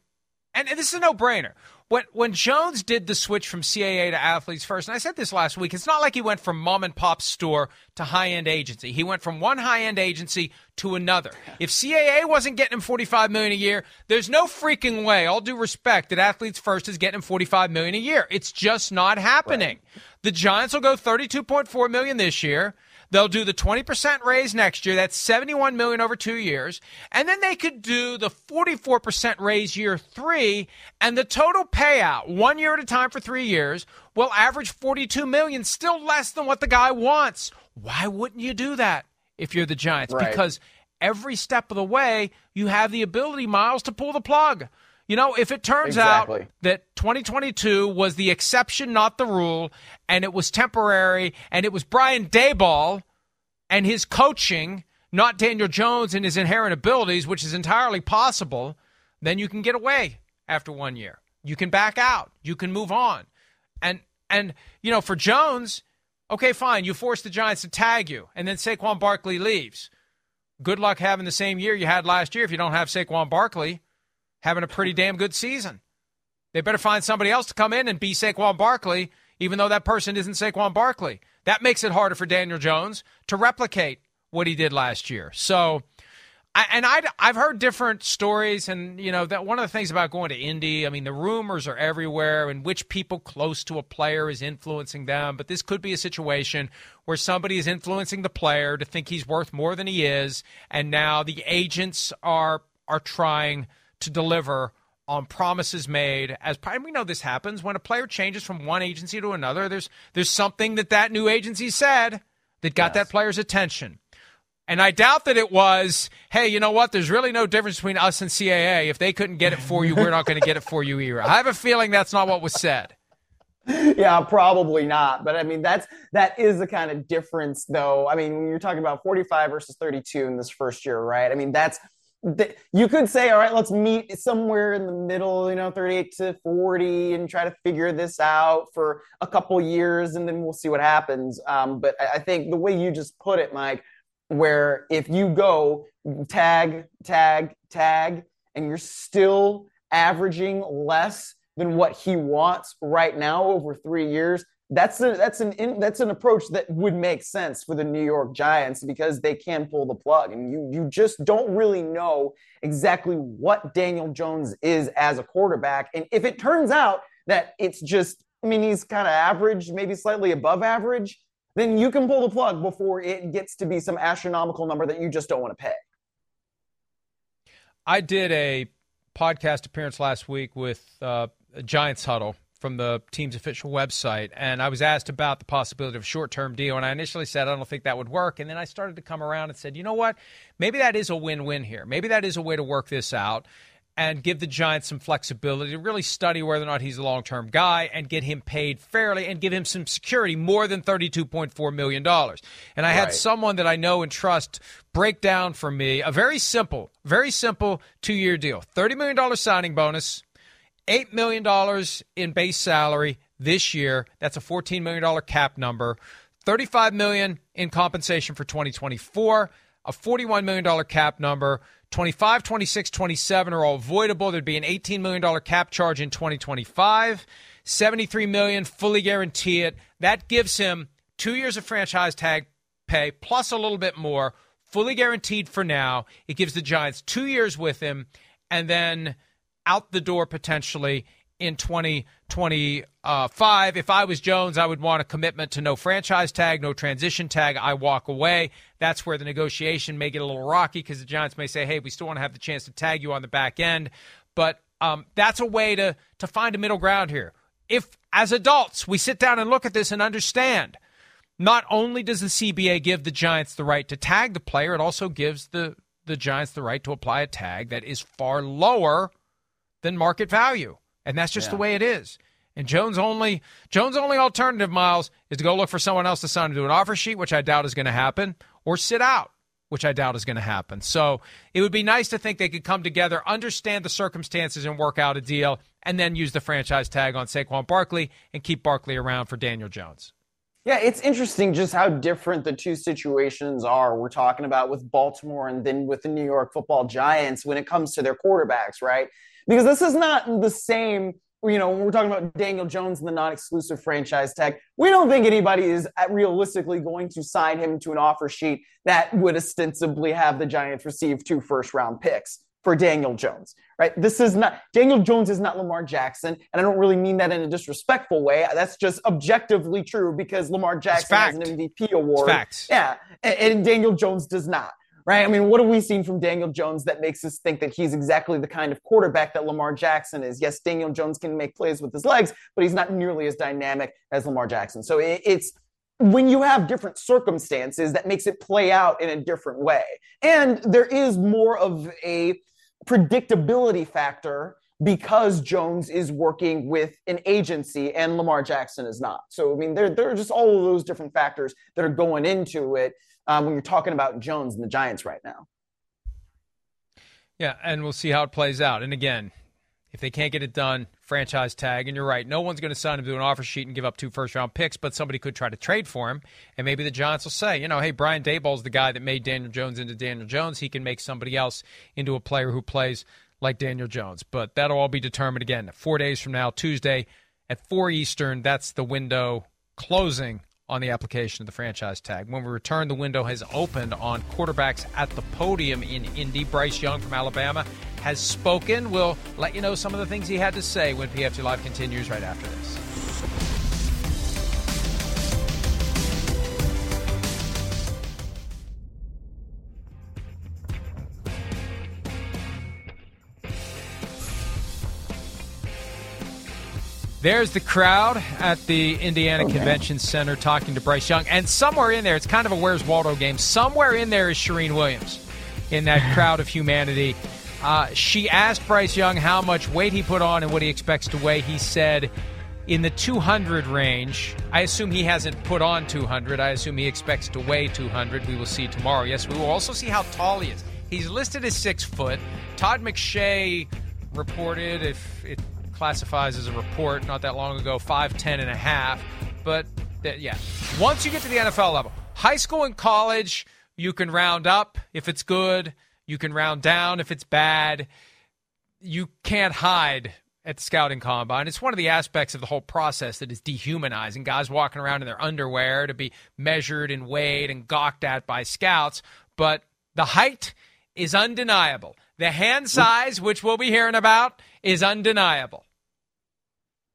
and, and this is a no-brainer when when Jones did the switch from CAA to Athletes First, and I said this last week, it's not like he went from mom and pop store to high end agency. He went from one high end agency to another. <laughs> If CAA wasn't getting him forty five million a year, there's no freaking way. All due respect, that Athletes First is getting him forty five million a year. It's just not happening. Right. The Giants will go thirty two point four million this year. They'll do the 20% raise next year. That's 71 million over 2 years. And then they could do the 44% raise year 3 and the total payout, 1 year at a time for 3 years, will average 42 million, still less than what the guy wants. Why wouldn't you do that if you're the Giants? Right. Because every step of the way, you have the ability, Myles, to pull the plug. You know, if it turns exactly. out that 2022 was the exception, not the rule, and it was temporary, and it was Brian Daboll and his coaching, not Daniel Jones and his inherent abilities, which is entirely possible, then you can get away after one year. You can back out. You can move on. And and you know, for Jones, okay, fine, you force the Giants to tag you, and then Saquon Barkley leaves. Good luck having the same year you had last year if you don't have Saquon Barkley having a pretty damn good season. They better find somebody else to come in and be Saquon Barkley, even though that person isn't Saquon Barkley. That makes it harder for Daniel Jones to replicate what he did last year. So, I, and I, I've heard different stories, and you know that one of the things about going to Indy, I mean, the rumors are everywhere, and which people close to a player is influencing them. But this could be a situation where somebody is influencing the player to think he's worth more than he is, and now the agents are are trying to deliver on promises made as we know this happens when a player changes from one agency to another there's there's something that that new agency said that got yes. that player's attention and I doubt that it was, hey, you know what? There's really no difference between us and CAA. If they couldn't get it for you, we're not going to get it for you either. I have a feeling that's not what was said. Yeah, probably not. But I mean, that's that is the kind of difference, though. I mean, when you're talking about 45 versus 32 in this first year, right? I mean, that's you could say, all right, let's meet somewhere in the middle, you know, 38 to 40 and try to figure this out for a couple years and then we'll see what happens. Um, but I think the way you just put it, Mike, where if you go tag, tag, tag, and you're still averaging less than what he wants right now over three years, that's a, that's an in, that's an approach that would make sense for the New York Giants because they can pull the plug. And you you just don't really know exactly what Daniel Jones is as a quarterback. And if it turns out that it's just I mean he's kind of average maybe slightly above average then you can pull the plug before it gets to be some astronomical number that you just don't want to pay. I did a podcast appearance last week with uh, Giants Huddle from the team's official website, and I was asked about the possibility of a short term deal. And I initially said, I don't think that would work. And then I started to come around and said, you know what? Maybe that is a win win here. Maybe that is a way to work this out and give the Giants some flexibility to really study whether or not he's a long term guy and get him paid fairly and give him some security more than $32.4 million. And I had right. someone that I know and trust break down for me a very simple, very simple two year deal $30 million signing bonus $8 million in base salary this year. That's a $14 million cap number. 35 million in compensation for 2024, a $41 million cap number. 25, 26, 27 are all avoidable. There'd be an $18 million cap charge in 2025. 73 million fully guarantee it. That gives him two years of franchise tag pay plus a little bit more, fully guaranteed for now. It gives the Giants two years with him, and then out the door potentially in 2025. If I was Jones, I would want a commitment to no franchise tag, no transition tag. I walk away. That's where the negotiation may get a little rocky because the Giants may say, hey, we still want to have the chance to tag you on the back end. But um, that's a way to, to find a middle ground here. If, as adults, we sit down and look at this and understand – not only does the CBA give the Giants the right to tag the player, it also gives the, the Giants the right to apply a tag that is far lower than market value. And that's just yeah. the way it is. And Jones only Jones only alternative, Myles, is to go look for someone else to sign to do an offer sheet, which I doubt is going to happen, or sit out, which I doubt is going to happen. So it would be nice to think they could come together, understand the circumstances, and work out a deal, and then use the franchise tag on Saquon Barkley and keep Barkley around for Daniel Jones. Yeah, it's interesting just how different the two situations are. We're talking about with Baltimore and then with the New York football giants when it comes to their quarterbacks, right? Because this is not the same, you know, when we're talking about Daniel Jones and the non exclusive franchise tag, we don't think anybody is realistically going to sign him to an offer sheet that would ostensibly have the Giants receive two first round picks for Daniel Jones, right? This is not Daniel Jones is not Lamar Jackson, and I don't really mean that in a disrespectful way. That's just objectively true because Lamar Jackson has an MVP award. Facts. Yeah, and, and Daniel Jones does not. Right. I mean, what have we seen from Daniel Jones that makes us think that he's exactly the kind of quarterback that Lamar Jackson is? Yes, Daniel Jones can make plays with his legs, but he's not nearly as dynamic as Lamar Jackson. So it, it's when you have different circumstances that makes it play out in a different way. And there is more of a predictability factor because Jones is working with an agency and Lamar Jackson is not. So, I mean, there, there are just all of those different factors that are going into it um, when you're talking about Jones and the Giants right now. Yeah, and we'll see how it plays out. And again, if they can't get it done, franchise tag. And you're right, no one's going to sign him to an offer sheet and give up two first round picks, but somebody could try to trade for him. And maybe the Giants will say, you know, hey, Brian Daboll's the guy that made Daniel Jones into Daniel Jones. He can make somebody else into a player who plays like Daniel Jones. But that'll all be determined again four days from now, Tuesday at 4 Eastern. That's the window closing on the application of the franchise tag. When we return, the window has opened on quarterbacks at the podium in Indy. Bryce Young from Alabama has spoken. We'll let you know some of the things he had to say when PFT Live continues right after this. There's the crowd at the Indiana okay. Convention Center talking to Bryce Young. And somewhere in there, it's kind of a Where's Waldo game. Somewhere in there is Charean Williams in that <laughs> crowd of humanity. Uh, she asked Bryce Young how much weight he put on and what he expects to weigh. He said in the 200 range. I assume he hasn't put on 200. I assume he expects to weigh 200. We will see tomorrow. Yes, we will also see how tall he is. He's listed as six foot. Todd McShay reported, if it classifies as a report not that long ago, 5'10 and a half. But yeah, once you get to the NFL level, high school and college, you can round up if it's good, you can round down if it's bad. You can't hide at the scouting combine. It's one of the aspects of the whole process that is dehumanizing. Guys walking around in their underwear to be measured and weighed and gawked at by scouts. But the height is undeniable. The hand size, which we'll be hearing about, is undeniable.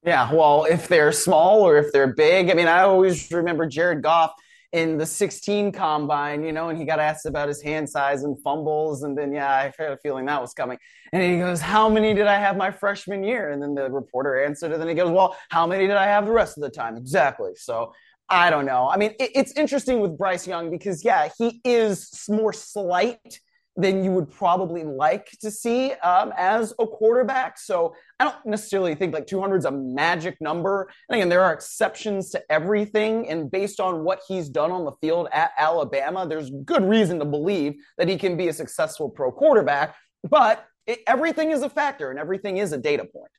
Yeah, well, if they're small or if they're big, I mean, I always remember Jared Goff in the 16 combine, you know, and he got asked about his hand size and fumbles. And then, yeah, I had a feeling that was coming. And he goes, How many did I have my freshman year? And then the reporter answered, and then he goes, Well, how many did I have the rest of the time? Exactly. So I don't know. I mean, it, it's interesting with Bryce Young because, yeah, he is more slight than you would probably like to see um, as a quarterback. So I don't necessarily think like 200 is a magic number. And again, there are exceptions to everything. And based on what he's done on the field at Alabama, there's good reason to believe that he can be a successful pro quarterback. But it, everything is a factor and everything is a data point.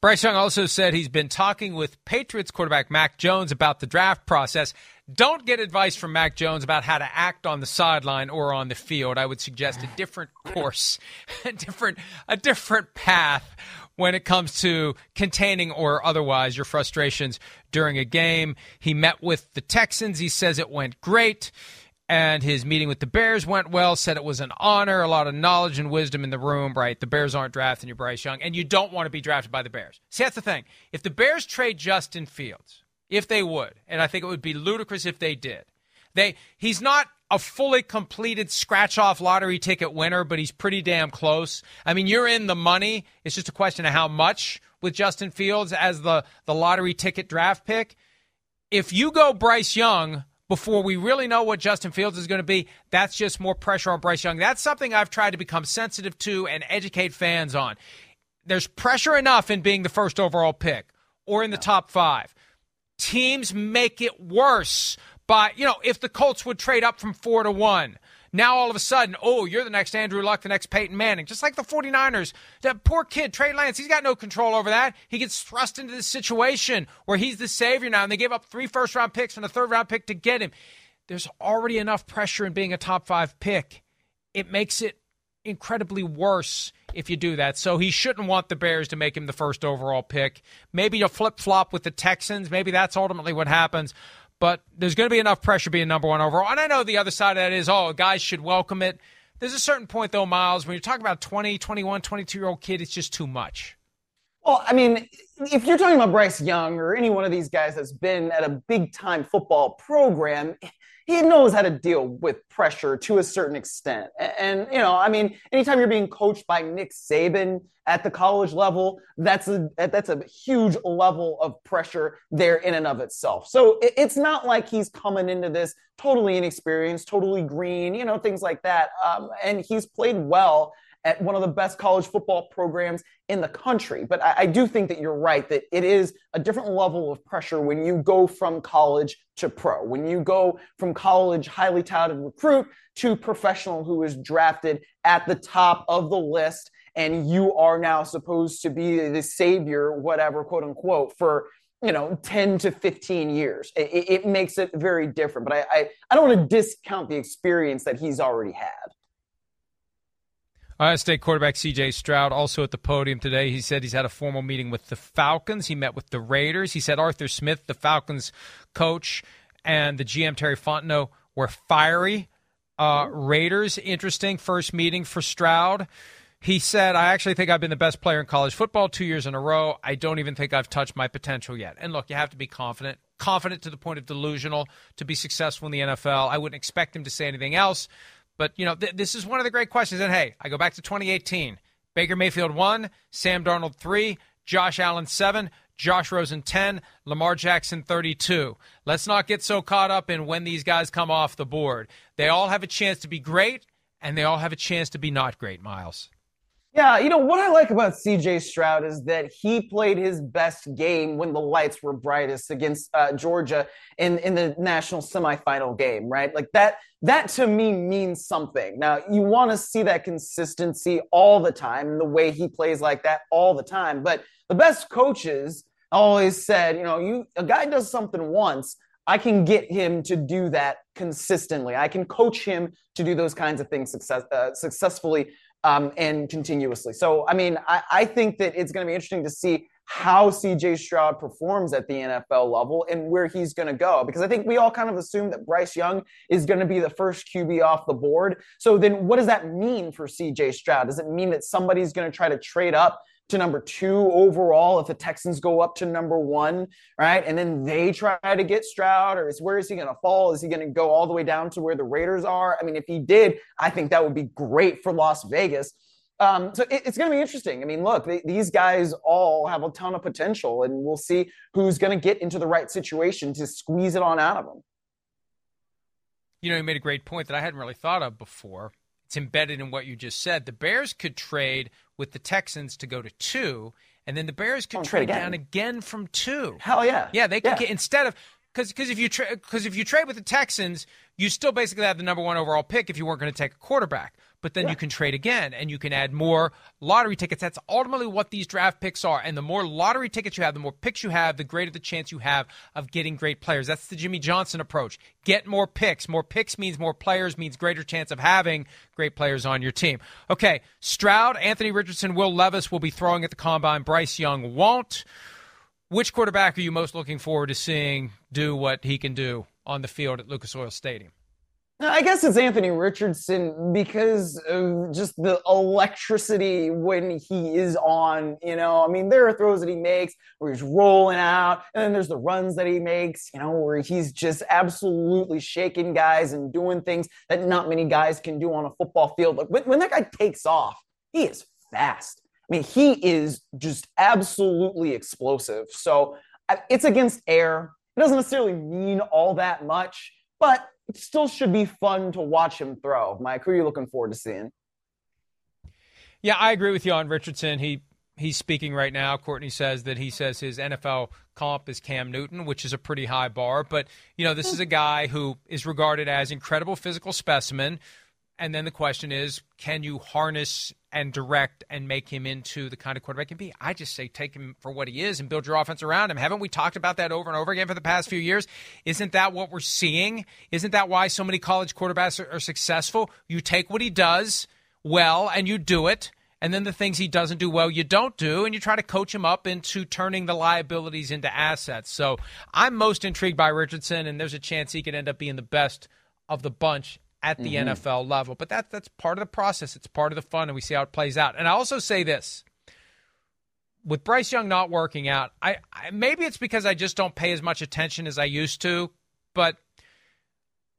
Bryce Young also said he's been talking with Patriots quarterback Mac Jones about the draft process. Don't get advice from Mac Jones about how to act on the sideline or on the field. I would suggest a different <laughs> course, <laughs> a different a different path when it comes to containing or otherwise your frustrations during a game. He met with the Texans. He says it went great. and his meeting with the Bears went well. Said it was an honor, a lot of knowledge and wisdom in the room. Right, the Bears aren't drafting you, Bryce Young, and you don't want to be drafted by the Bears. See, that's the thing. If the Bears trade Justin Fields, if they would, and I think it would be ludicrous if they did, they he's not a fully completed scratch off lottery ticket winner, but he's pretty damn close. I mean, you're in the money. It's just a question of how much with Justin Fields as the the lottery ticket draft pick. If you go Bryce Young before we really know what Justin Fields is going to be, that's just more pressure on Bryce Young. That's something I've tried to become sensitive to and educate fans on. There's pressure enough in being the first overall pick or in the top five. Teams make it worse by, you know, if the Colts would trade up from four to one now all of a sudden, oh, you're the next Andrew Luck, the next Peyton Manning. Just like the 49ers. That poor kid, Trey Lance, he's got no control over that. He gets thrust into this situation where he's the savior now, and they gave up three first round picks and a third round pick to get him. There's already enough pressure in being a top five pick. It makes it incredibly worse if you do that. So he shouldn't want the Bears to make him the first overall pick. Maybe a flip flop with the Texans. Maybe that's ultimately what happens but there's going to be enough pressure being number one overall. And I know the other side of that is, oh, guys should welcome it. There's a certain point, though, Myles, when you're talking about 20, 21, 22 year old kid, it's just too much. Well, I mean, if you're talking about Bryce Young or any one of these guys that's been at a big time football program, he knows how to deal with pressure to a certain extent. And, you know, I mean, anytime you're being coached by Nick Saban at the college level, that's a that's a huge level of pressure there in and of itself. So it's not like he's coming into this totally inexperienced, totally green, you know, things like that. Um, and he's played well at one of the best college football programs in the country. But I, I, do think that you're right that it is a different level of pressure when you go from college to pro, when you go from college highly touted recruit to professional who is drafted at the top of the list. And you are now supposed to be the savior, whatever, quote unquote, for you know 10 to 15 years it, it makes it very different but I, I i don't want to discount the experience that he's already had Ohio State quarterback C.J. Stroud also at the podium today. He said he's had a formal meeting with the Falcons. He met with the Raiders. He said Arthur Smith, the Falcons coach, and the GM Terry Fontenot were fiery. Uh, Raiders, interesting first meeting for Stroud. He said, I actually think I've been the best player in college football two years in a row. I don't even think I've touched my potential yet. And look, you have to be confident, confident to the point of delusional to be successful in the NFL. I wouldn't expect him to say anything else. But, you know, th- this is one of the great questions. And hey, I go back to 2018. Baker Mayfield 1, Sam Darnold 3, Josh Allen 7, Josh Rosen 10, Lamar Jackson 32. Let's not get so caught up in when these guys come off the board. They all have a chance to be great, and they all have a chance to be not great, Myles. Yeah, you know what I like about CJ Stroud is that he played his best game when the lights were brightest against uh, Georgia in in the national semifinal game, right? Like that that to me means something. Now, you want to see that consistency all the time, the way he plays like that all the time, but the best coaches always said, you know, you a guy does something once, I can get him to do that consistently. I can coach him to do those kinds of things success, uh, successfully um, and continuously. So, I mean, I, I think that it's going to be interesting to see how CJ Stroud performs at the NFL level and where he's going to go. Because I think we all kind of assume that Bryce Young is going to be the first QB off the board. So then what does that mean for CJ Stroud? Does it mean that somebody's going to try to trade up to number two overall if the Texans go up to number one, right? And then they try to get Stroud, or is where is he going to fall? Is he going to go all the way down to where the Raiders are? I mean, if he did, I think that would be great for Las Vegas. Um, so it, it's going to be interesting. I mean, look, they, these guys all have a ton of potential, and we'll see who's going to get into the right situation to squeeze it on out of them. You know, you made a great point that I hadn't really thought of before. It's embedded in what you just said. The Bears could trade with the Texans to go to two, and then the Bears could oh, trade again. down again from two. Hell yeah! Yeah, they could yeah. get instead of because because if you because tra- if you trade with the Texans, you still basically have the number one overall pick if you weren't going to take a quarterback but then yeah. you can trade again and you can add more lottery tickets. That's ultimately what these draft picks are. And the more lottery tickets you have, the more picks you have, the greater the chance you have of getting great players. That's the Jimmy Johnson approach. Get more picks. More picks means more players, means greater chance of having great players on your team. Okay, Stroud, Anthony Richardson, Will Levis will be throwing at the combine. Bryce Young won't. Which quarterback are you most looking forward to seeing do what he can do on the field at Lucas Oil Stadium? I guess it's Anthony Richardson because of just the electricity when he is on. You know, I mean, there are throws that he makes where he's rolling out, and then there's the runs that he makes, you know, where he's just absolutely shaking guys and doing things that not many guys can do on a football field. But when that guy takes off, he is fast. I mean, he is just absolutely explosive. So it's against air. It doesn't necessarily mean all that much, but it still should be fun to watch him throw. Mike, who are you looking forward to seeing? Yeah, I agree with you on Richardson. He he's speaking right now. Courtney says that he says his NFL comp is Cam Newton, which is a pretty high bar. But you know, this is a guy who is regarded as incredible physical specimen. And then the question is, can you harness and direct and make him into the kind of quarterback he can be? I just say take him for what he is and build your offense around him. Haven't we talked about that over and over again for the past few years? Isn't that what we're seeing? Isn't that why so many college quarterbacks are, are successful? You take what he does well and you do it. And then the things he doesn't do well, you don't do, and you try to coach him up into turning the liabilities into assets. So I'm most intrigued by Richardson, and there's a chance he could end up being the best of the bunch at the mm-hmm. NFL level. But that that's part of the process. It's part of the fun, and we see how it plays out. And I also say this: with Bryce Young not working out, I, I maybe it's because I just don't pay as much attention as I used to, but.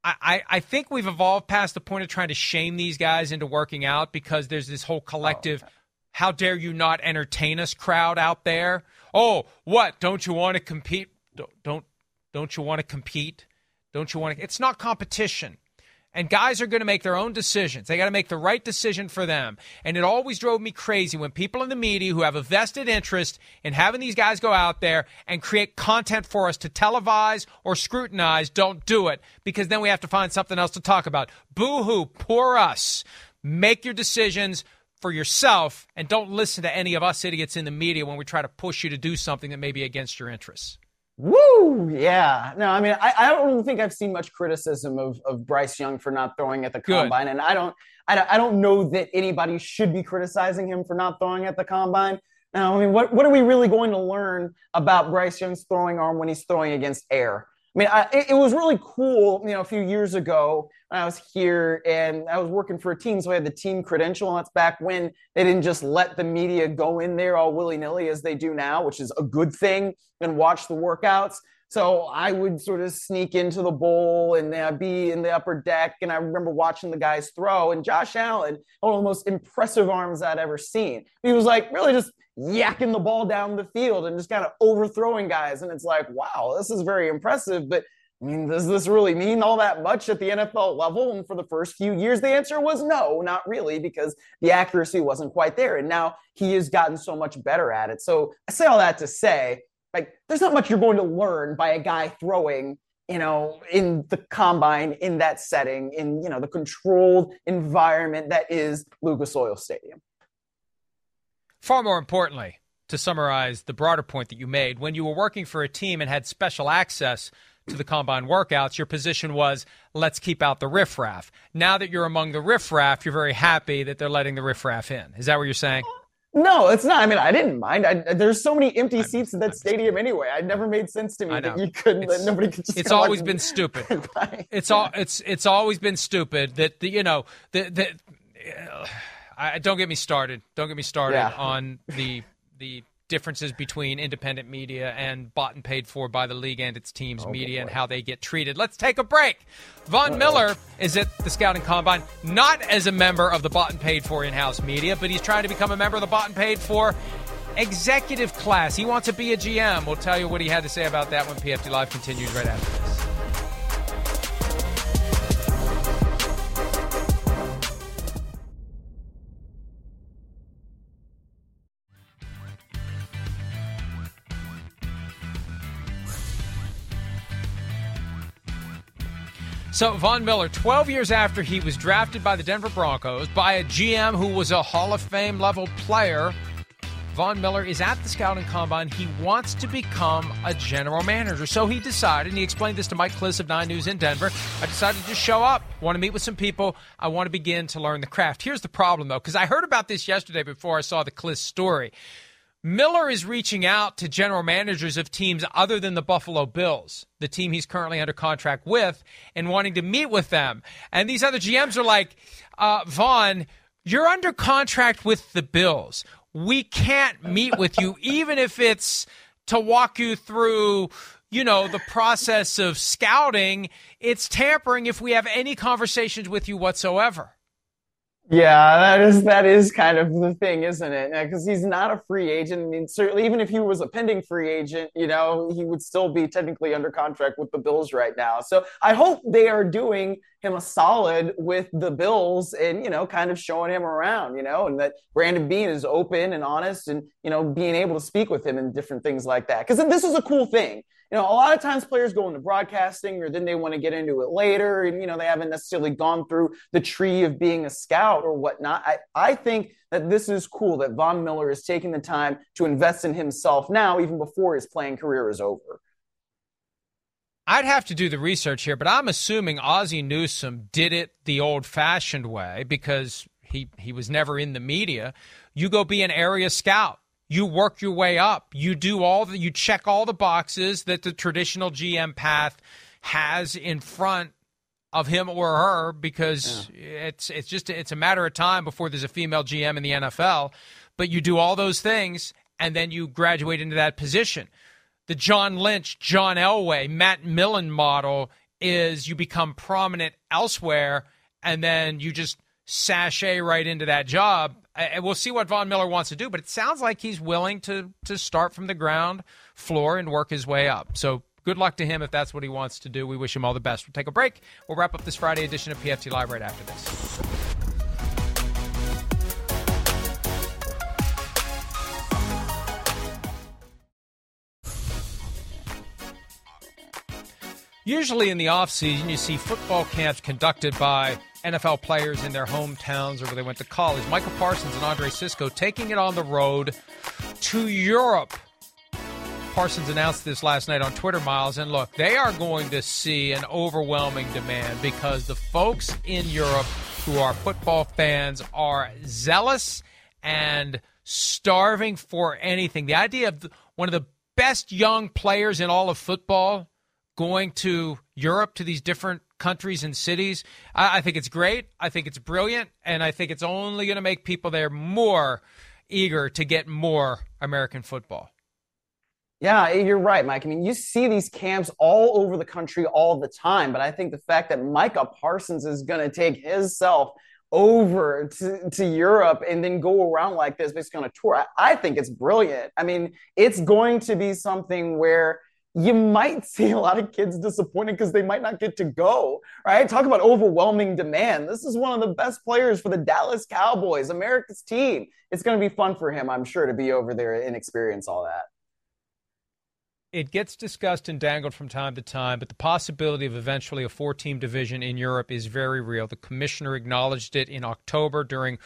I, I think we've evolved past the point of trying to shame these guys into working out because there's this whole collective oh, okay. how dare you not entertain us crowd out there. Oh, what? Don't you want to compete? Don't don't, don't you want to compete? Don't you want to It's not competition. And guys are going to make their own decisions. They got to make the right decision for them. And it always drove me crazy when people in the media who have a vested interest in having these guys go out there and create content for us to televise or scrutinize don't do it because then we have to find something else to talk about. Boo hoo, poor us. Make your decisions for yourself and don't listen to any of us idiots in the media when we try to push you to do something that may be against your interests. Woo! Yeah. No, I mean, I, I don't think I've seen much criticism of, of Bryce Young for not throwing at the Good. combine, and I don't, I, I don't know that anybody should be criticizing him for not throwing at the combine. Now, I mean, what what are we really going to learn about Bryce Young's throwing arm when he's throwing against air? I mean, I, it, was really cool, you know, a few years ago when I was here and I was working for a team, so I had the team credential, and that's back when they didn't just let the media go in there all willy nilly as they do now, which is a good thing, and watch the workouts. So I would sort of sneak into the bowl and uh, be in the upper deck. And I remember watching the guys throw. And Josh Allen, one of the most impressive arms I'd ever seen. He was like really just yakking the ball down the field and just kind of overthrowing guys. And it's like, wow, this is very impressive. But I mean, does this really mean all that much at the NFL level? And for the first few years, the answer was no, not really, because the accuracy wasn't quite there. And now he has gotten so much better at it. So I say all that to say like, there's not much you're going to learn by a guy throwing, you know, in the combine, in that setting, in, you know, the controlled environment that is Lucas Oil Stadium. Far more importantly, to summarize the broader point that you made, when you were working for a team and had special access to the combine workouts, your position was let's keep out the riffraff. Now that you're among the riffraff, you're very happy that they're letting the riffraff in. Is that what you're saying? No, it's not. I mean, I didn't mind. I, there's so many empty seats in that I'm stadium anyway. It never made sense to me that you couldn't. It's, that nobody could just. It's always been stupid. <laughs> it's all. It's it's always been stupid that the you know the the. Uh, I, don't get me started. Don't get me started yeah. on the the differences between independent media and bought and paid for by the league and its teams oh, media boy. and how they get treated. Let's take a break. Von Uh-oh. Miller is at the Scouting Combine, not as a member of the bought and paid for in house media, but he's trying to become a member of the bought and paid for executive class. He wants to be a GM. We'll tell you what he had to say about that when PFT Live continues right after So, Von Miller, 12 years after he was drafted by the Denver Broncos by a GM who was a Hall of Fame level player, Von Miller is at the scouting combine. He wants to become a general manager. So he decided, and he explained this to Mike Klis of 9 News in Denver. I decided to show up, want to meet with some people. I want to begin to learn the craft. Here's the problem, though, because I heard about this yesterday before I saw the Klis story. Miller is reaching out to general managers of teams other than the Buffalo Bills, the team he's currently under contract with, and wanting to meet with them. And these other GMs are like, uh, Von, you're under contract with the Bills. We can't meet with you, <laughs> even if it's to walk you through you know, the process of scouting, it's tampering if we have any conversations with you whatsoever. Yeah, that is that is kind of the thing, isn't it? Because he's not a free agent. I mean, certainly, even if he was a pending free agent, you know, he would still be technically under contract with the Bills right now. So I hope they are doing him a solid with the Bills and you know, kind of showing him around, you know, and that Brandon Beane is open and honest, and you know, being able to speak with him and different things like that. Because this is a cool thing you know, a lot of times players go into broadcasting or then they want to get into it later and, you know, they haven't necessarily gone through the tree of being a scout or whatnot. I, I think that this is cool that Von Miller is taking the time to invest in himself now, even before his playing career is over. I'd have to do the research here, but I'm assuming Ozzie Newsome did it the old fashioned way because he, he was never in the media. You go be an area scout you work your way up. You do all the, you check all the boxes that the traditional GM path has in front of him or her because yeah. it's it's just it's a matter of time before there's a female GM in the NFL. But you do all those things and then you graduate into that position. The John Lynch, John Elway, Matt Millen model is you become prominent elsewhere and then you just sashay right into that job and we'll see what Von Miller wants to do, but it sounds like he's willing to to start from the ground floor and work his way up. So good luck to him if that's what he wants to do. We wish him all the best. We'll take a break. We'll wrap up this Friday edition of PFT Live right after this. Usually in the offseason, you see football camps conducted by NFL players in their hometowns or where they went to college. Micah Parsons and Andre Cisco taking it on the road to Europe. Parsons announced this last night on Twitter, Myles. And look, they are going to see an overwhelming demand because the folks in Europe who are football fans are zealous and starving for anything. The idea of one of the best young players in all of football going to Europe to these different countries and cities. I, I think it's great. I think it's brilliant. And I think it's only going to make people there more eager to get more American football. Yeah, eh, you're right, Mike. I mean, you see these camps all over the country all the time, but I think the fact that Micah Parsons is going to take himself over to, to Europe and then go around like this, basically on a tour, I, I think it's brilliant. I mean, it's going to be something where you might <laughs> see a lot of kids disappointed because they might not get to go, right? Talk about overwhelming demand. This is one of the best players for the Dallas Cowboys, America's team. It's going to be fun for him, I'm sure, to be over there and experience all that. It gets discussed and dangled from time to time, but the possibility of eventually a four team division in Europe is very real. The commissioner acknowledged it in October during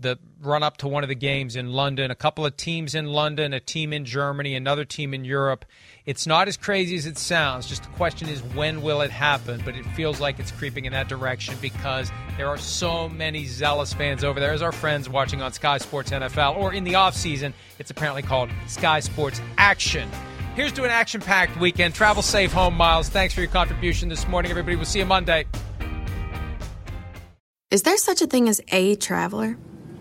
the run up to one of the games in London, a couple of teams in London, a team in Germany, another team in Europe. It's not as crazy as it sounds. Just the question is when will it happen? But it feels like it's creeping in that direction because there are so many zealous fans over there. As our friends watching on Sky Sports NFL or in the off season, it's apparently called Sky Sports Action. Here's to an action packed weekend. Travel safe home, Myles. Thanks for your contribution this morning, everybody. We'll see you Monday. Is there such a thing as a traveler?